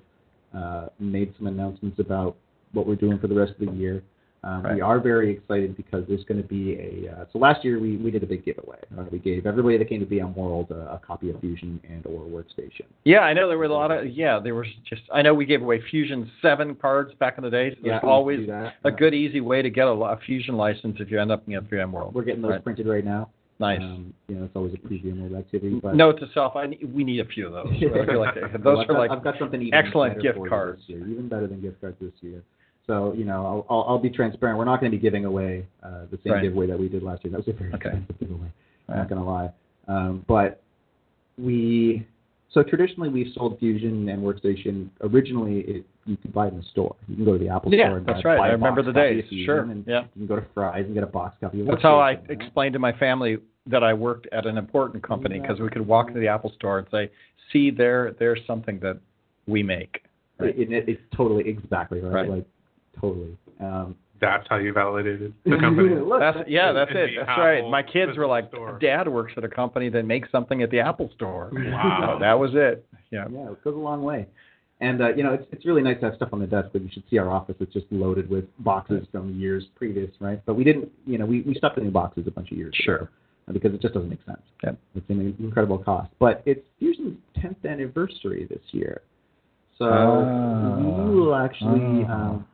uh, made some announcements about what we're doing for the rest of the year. Um, We are very excited because there's going to be a. Uh, so last year we, we did a big giveaway. Uh, we gave everybody that came to VMworld uh, a copy of Fusion and or Workstation.
Yeah, I know there were a lot of. Yeah, there was just. I know we gave away Fusion Seven cards back in the day. So
Yeah,
there's
we
always a good, easy way to get a, a Fusion license if you end up at VMworld.
We're getting those
Right.
printed right now.
Nice.
Um, you know, it's always a pre-VMworld activity. But
Note to self: I need, we need a few of those. I feel like
Well,
those
I've
are
got-
like
I've got something even
excellent gift cards.
This year, even better than gift cards this year. So you know, I'll, I'll, I'll be transparent. We're not going to be giving away uh, the same
Right.
giveaway that we did last year. That was a very
Okay.
expensive giveaway. I'm
Right.
not going to lie. Um, but we so traditionally we've sold Fusion and Workstation. Originally, it, you could buy it in the store. You can go to the Apple
Yeah,
store. and
that's
buy,
right.
buy
I remember the days. Sure.
And
Yeah.
You can go to Fry's and get a box copy of
That's how I
right?
explained to my family that I worked at an important company because we could walk into the Apple store and say, "See, there, there's something that we make." Right.
It, it, it's totally exactly right.
Right.
Like totally. Um,
That's how you validated the company.
Look,
That's yeah, that's it. That's
Apple
right. My kids were like,
store.
"Dad works at a company that makes something at the Apple store."
Wow.
So that was it. Yeah.
Yeah, it goes a long way. And uh, you know, it's it's really nice to have stuff on the desk, but you should see our office. It's just loaded with boxes from years previous, right? But we didn't, you know, we we stopped doing boxes a bunch of years
Sure.
ago uh, because it just doesn't make sense.
Yep.
It's an incredible cost. But it's Fusion's 10th anniversary this year, so
Ah.
we will actually um,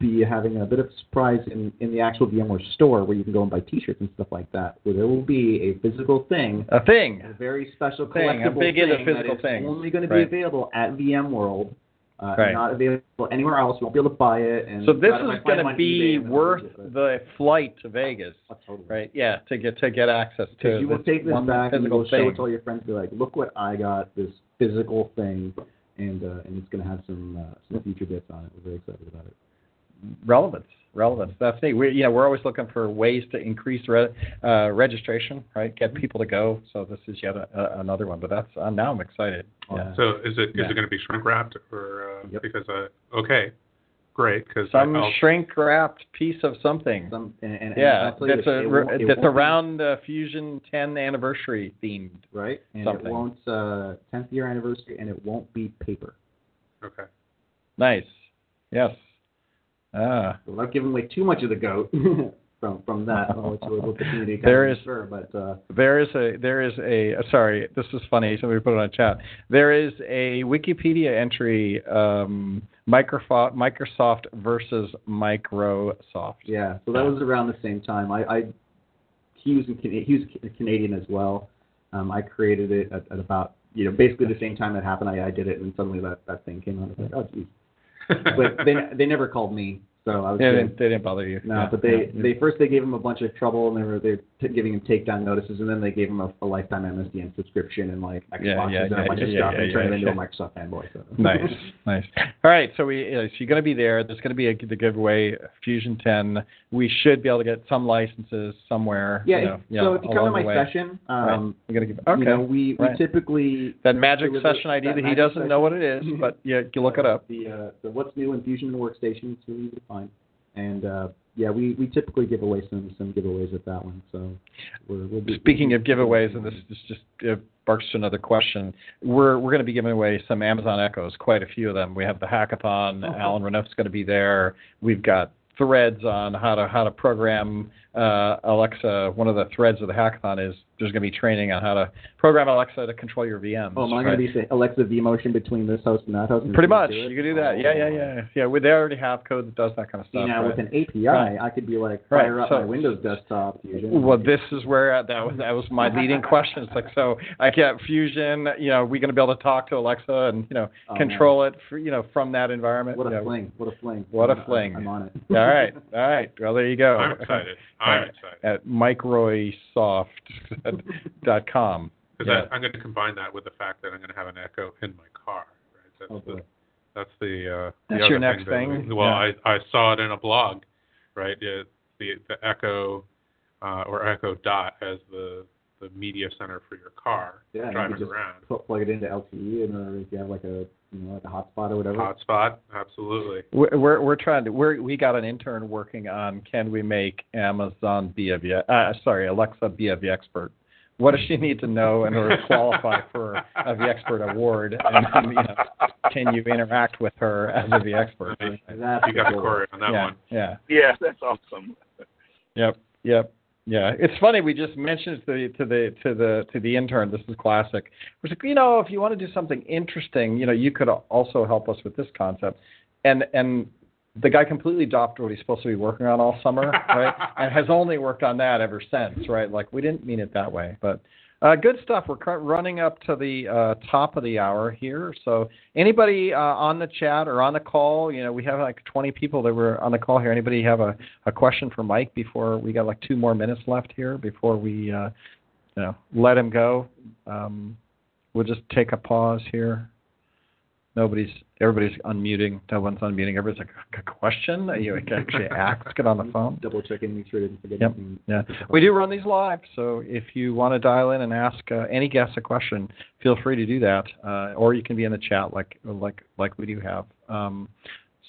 be having a bit of a surprise in in the actual VMware store where you can go and buy T-shirts and stuff like that. Where there will be a physical thing
A thing.
a very special
Thing.
Collectible thing
physical
that is
things.
only going to be
Right.
available at VMworld. Uh,
Right.
Not available anywhere else. You won't be able to buy it. And
So this is going to be
eBay and then
worth the flight to Vegas,
Oh, totally.
right? Yeah, to get to get access to
you will take this back and you
physical
will show
thing.
it to all your friends. Be like, look what I got! This physical thing, and uh, and it's going to have some uh, some future bits on it. We're very excited about it.
Relevance relevance that's neat we you know we're always looking for ways to increase re- uh, registration right get people to go so this is yet a, a, another one but that's uh, now i'm excited yeah.
So is it is
Yeah.
it going to be shrink wrapped or uh,
Yep.
because uh, okay, great because
some
I'll,
shrink wrapped piece of something
Some and, and, and
yeah
I'll tell
that's a
it
re-
it
that's
won't
around uh, fusion 10 anniversary themed
right, and
something.
it won't uh, 10th year anniversary, and it won't be paper.
okay.
nice yes ah
Without giving away too much of the goat from from that, let the community
There is-
infer, but uh,
There is a there is a sorry this is funny somebody put it on chat there is a Wikipedia entry um, Microsoft Microsoft versus Microsoft
yeah, so that was around the same time. I, I he was in, he was a Canadian as well. Um, I created it at, at about you know basically the same time that happened. I, I did it, and suddenly that that thing came out. I was like, oh geez. But they they never called me, so I was
they didn't, they didn't bother you
No,
Yeah,
but they
yeah.
they first they gave him a bunch of trouble and they were they t- giving him takedown notices and then they gave him a, a lifetime MSDN subscription and like Xboxes
Yeah, yeah,
and
yeah,
a bunch of stuff
yeah,
and turned
yeah,
him into a. Microsoft fanboy. So.
nice nice all right so we uh, so you're going to be there there's going to be a the giveaway Fusion 10 we should be able to get some licenses somewhere
yeah,
you know,
if,
you
so if you come to my
way.
session,
Right.
um,
You're gonna give okay
you know we, we
right.
typically
that magic session ID that, he doesn't know what it is but yeah you look it up
The uh, the what's new in Fusion and Workstation really and uh, yeah, we, we typically give away some some giveaways at that one. So we're, we'll be,
Speaking of giveaways, and this, this just uh, barks to another question, we're we're going to be giving away some Amazon Echoes, quite a few of them. We have the hackathon.
Oh.
Alan Renouf's going to be there. We've got threads on how to how to program uh, Alexa, one of the threads of the hackathon is there's going to be training on how to program Alexa to control your VMs.
Oh, am I
right?
going to be saying Alexa vMotion between this host and that host? and
Pretty much, you can do that.
Oh,
Yeah, yeah, yeah, yeah. Well, they already have code that does that kind of
See,
stuff.
now
right?
with an API,
Right.
I could be like
Right,
fire up
so-
my Windows desktop Fusion.
Well, this is where uh, that was that was my leading question. It's like, so I get Fusion. You know, we going to be able to talk to Alexa and you know
Oh,
control it, for, you know, from that environment.
What a
know.
fling! What a fling!
What a
I'm-
fling!
I'm on it.
all right, all right. Well, there you go.
I'm excited. I'm excited
At mikeroysoft.com.
because
Yeah.
I'm going to combine that with the fact that I'm going to have an Echo in my car. Right? That's
Oh,
the that's the uh,
That's
other
your next
thing. that- well,
Yeah.
I I saw it in a blog, right? It, the the Echo uh, or Echo Dot as the the media center for your car
Yeah,
driving
could just
around.
put, plug it into LTE, and uh, if you have like a you know like a hotspot or whatever.
Hotspot, absolutely.
We're we're, we're trying to we're, we got an intern working on can we make Amazon be a V- uh, sorry Alexa be a vExpert. What does she need to know in order to qualify for a vExpert award? And, and, you know, can you interact with her as a vExpert?
Nice.
That's
You got the
cool.
Corey on that
yeah,
one.
yeah.
Yeah, that's awesome.
Yep, yep, yeah. It's funny we just mentioned to the to the to the to the intern. This is classic. We're like, you know, if you want to do something interesting, you know, you could also help us with this concept. And and the guy completely dropped what he's supposed to be working on all summer, right? and has only worked on that ever since, right? Like we didn't mean it that way, but. Uh, good stuff. We're running up to the uh, top of the hour here. So, anybody uh, on the chat or on the call, you know, we have like 20 people that were on the call here. Anybody have a, a question for Mike before we got like two more minutes left here before we, uh, you know, let him go? Um, we'll just take a pause here. Nobody's, everybody's unmuting. No one's unmuting. Everybody's like, a question? You can actually ask it on the phone.
Double checking, make sure I didn't forget
Yep.
anything.
Yeah, we do run these live, so if you want to dial in and ask uh, any guest a question, feel free to do that, uh, or you can be in the chat like like like we do have. Um,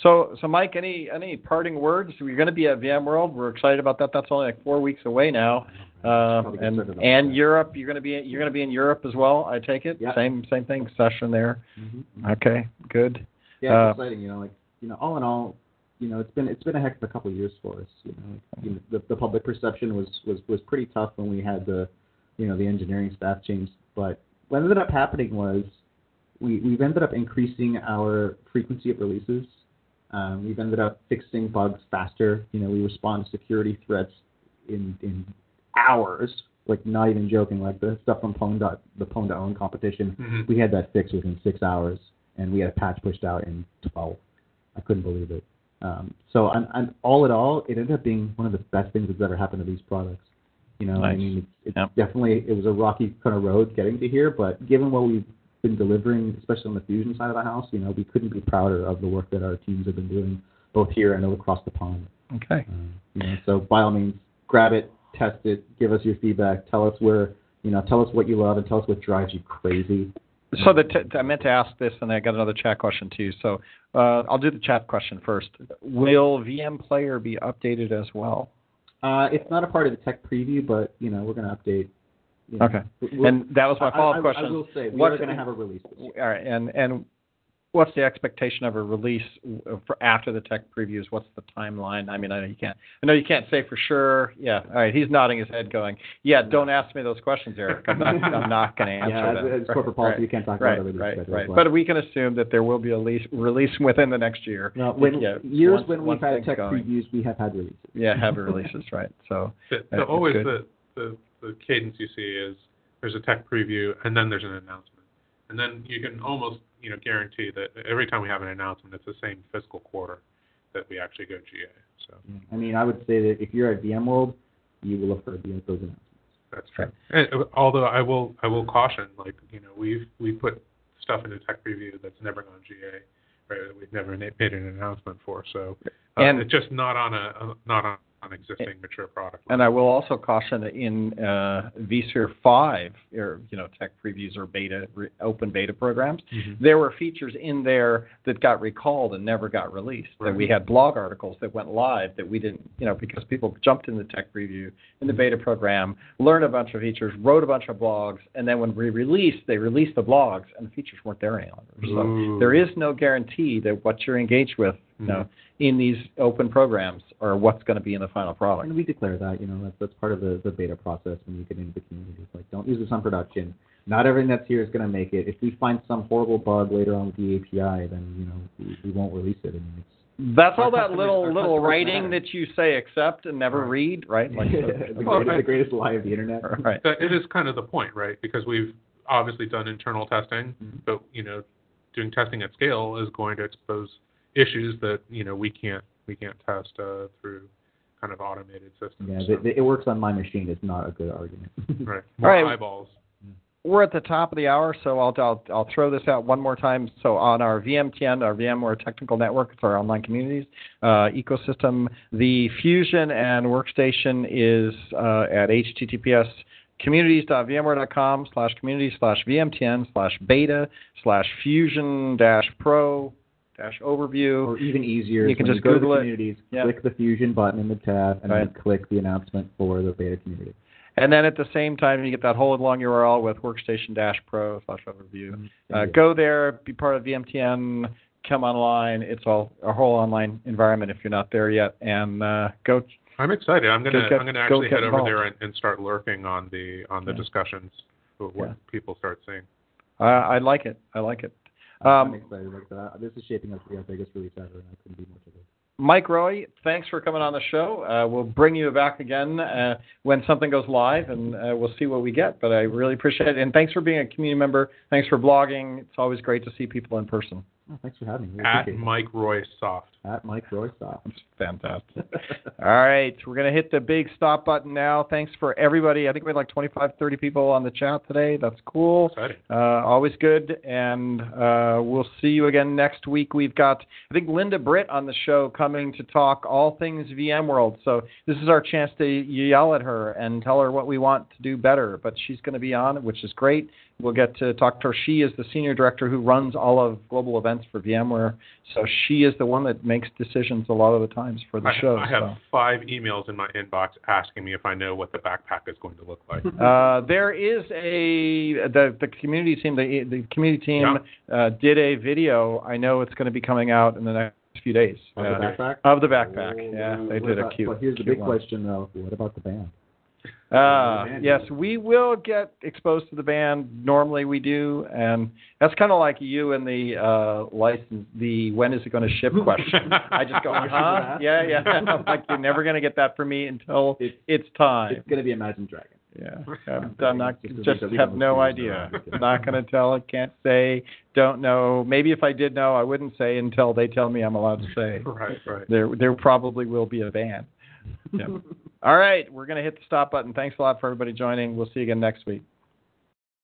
so so Mike, any any parting words? We're going to be at VMworld. We're excited about that. That's only like four weeks away now. Uh, and and
that.
Europe, you're going to be you're going to be in Europe as well. I take it.
Yeah.
Same same thing. Session there.
Mhm.
Okay, good.
Yeah,
Uh,
exciting. You know, like you know, all in all, you know, it's been it's been a heck of a couple of years for us. You know, like, you know the the public perception was was was pretty tough when we had the, you know, the engineering staff change. But what ended up happening was we we've ended up increasing our frequency of releases. Um, we've ended up fixing bugs faster. You know, we respond to security threats in in hours. Like not even joking. Like the stuff from Pwn dot the Pwn2Own competition,
Mhm.
we had that fixed within six hours, and we had a patch pushed out in 12. I couldn't believe it. Um, so, and, and all in all, it ended up being one of the best things that's ever happened to these products. You know, I mean, it's, it's
Yep.
definitely it was a rocky kind of road getting to here, but given what we've been delivering, especially on the fusion side of the house, you know, we couldn't be prouder of the work that our teams have been doing, both here and across the pond.
Okay.
Um, you know, so by all means, grab it, test it, give us your feedback, tell us where, you know, tell us what you love, and tell us what drives you crazy.
So the t- I meant to ask this, and I got another chat question too. So uh, I'll do the chat question first. Will VM Player be updated as well?
Uh, it's not a part of the tech preview, but you know, we're going to update. You know,
Okay.
we're-
And that was my follow-up
I-
question.
I will say we
What's-
are going to have a release. This year.
All right, and and what's the expectation of a release uh, for after the tech previews? What's the timeline? I mean, I know you can't. I know you can't say for sure. Yeah. All right. He's nodding his head, going, "Yeah, don't ask me those questions, Eric. I'm not, I'm not going to answer
Yeah,
them."
as- as corporate policy, we can't talk about
right,
the release
Right,
schedule,
right.
but-
But we can assume that there will be a release, release within the next year.
No, when,
Yeah,
years
once-
when we've had tech
going.
previews, we have had releases.
Yeah, heavy releases, right? So
The, the, always
good.
the, the the cadence you see is there's a tech preview and then there's an announcement, and then you can almost you know guarantee that every time we have an announcement, it's the same fiscal quarter that we actually go GA. So
I mean, I would say that if you're at VMworld, you will have heard the, those announcements.
that's true. And, uh, although I will I will caution, like you know we've we put stuff into tech preview that's never gone GA, right? That we've never made an announcement for. So uh,
And-
it's just not on a not on an existing mature product.
And I will also caution that in uh, vSphere 5, or you know, tech previews or beta, re- open beta programs,
Mhm.
there were features in there that got recalled and never got released. That we had blog articles that went live that we didn't, you know, because people jumped in the tech preview in the beta program, learned a bunch of features, wrote a bunch of blogs, and then when we released, they released the blogs and the features weren't there any longer. So
Ooh.
there is no guarantee that what you're engaged with you know, in these open programs or what's going to be in the final product.
And we declare that, you know, that's, that's part of the, the beta process when you get into the community. It's like, don't use this on production. Not everything that's here is going to make it. If we find some horrible bug later on with the API, then, you know, we, we won't release it. I mean, it's,
That's all that little little writing
matter.
that you say accept and never read, right? Like
the,
the-
greatest, the greatest lie of the internet.
right.
That it is kind of the point, right? Because we've obviously done internal testing,
Mm-hmm.
but you know, doing testing at scale is going to expose issues that you know we can't we can't test uh, through kind of automated systems.
Yeah,
So,
the, the, it works on my machine It's not a good argument.
right. More
right.
eyeballs.
We're at the top of the hour, so I'll, I'll I'll throw this out one more time. So on our VMTN, our VMware Technical Network, it's our online communities uh, ecosystem. The Fusion and Workstation is uh, at HTTPS communities.vmware.com slash community slash VMTN slash beta slash fusion dash pro dash overview.
Or even easier,
You can just
you go
Google
to
it.
the communities,
Yeah.
click the Fusion button in the tab, and
Right.
then click the announcement for the beta community.
And then at the same time, you get that whole long URL with workstation dash pro slash overview. Uh, go there, be part of VMTN, come online. It's all a whole online environment if you're not there yet. And uh, go.
I'm excited. I'm gonna
get-
I'm gonna actually
get
head over there and, and start lurking on the on the
Yeah.
discussions of what
Yeah.
people start seeing.
Uh, I like it. I like it.
I'm
Um,
excited. Like that. This is shaping up to be our biggest release ever, and I couldn't be more excited.
Mike Roy, thanks for coming on the show. Uh, we'll bring you back again uh, when something goes live, and uh, we'll see what we get. But I really appreciate it, and thanks for being a community member. Thanks for blogging. It's always great to see people in person.
Oh, thanks for having me. I
At. Mike Roy Soft.
At Mike Roystock.
It's fantastic. All right, we're going to hit the big stop button now. Thanks for everybody. I think we had like 25, 30 people on the chat today. That's cool. Uh, always good. And uh, we'll see you again next week. We've got, I think, Linda Britt on the show coming to talk all things VMworld. So this is our chance to yell at her and tell her what we want to do better. But she's going to be on, which is great. We'll get to talk to her. She is the senior director who runs all of global events for VMware. So she is the one that makes decisions a lot of the times for the
I,
show.
I have
so.
five emails in my inbox asking me if I know what the backpack is going to look like.
Uh, there is a the the community team the the community team uh, did a video. I know it's going to be coming out in the next few days
Of the
uh,
backpack?
Of the backpack,
Oh,
yeah, they did a
about-
cute.
But here's the big
one.
question, though. What about the band?
Uh, yes, we will get exposed to the band. Normally we do, and that's kind of like you and the uh, license. The when is it going to ship question. I just go, huh? Yeah, yeah. I'm like you're never going to get that from me until
It's-
it's time.
It's going to be Imagine Dragon.
Yeah, I'm, I'm not
Just a
just
week- a week
have no idea. not going to tell. It, can't say. Don't know. Maybe if I did know, I wouldn't say until they tell me I'm allowed to say.
right, right.
There, there probably will be a ban. Yeah. All right, we're going to hit the stop button. Thanks a lot for everybody joining. We'll see you again next week.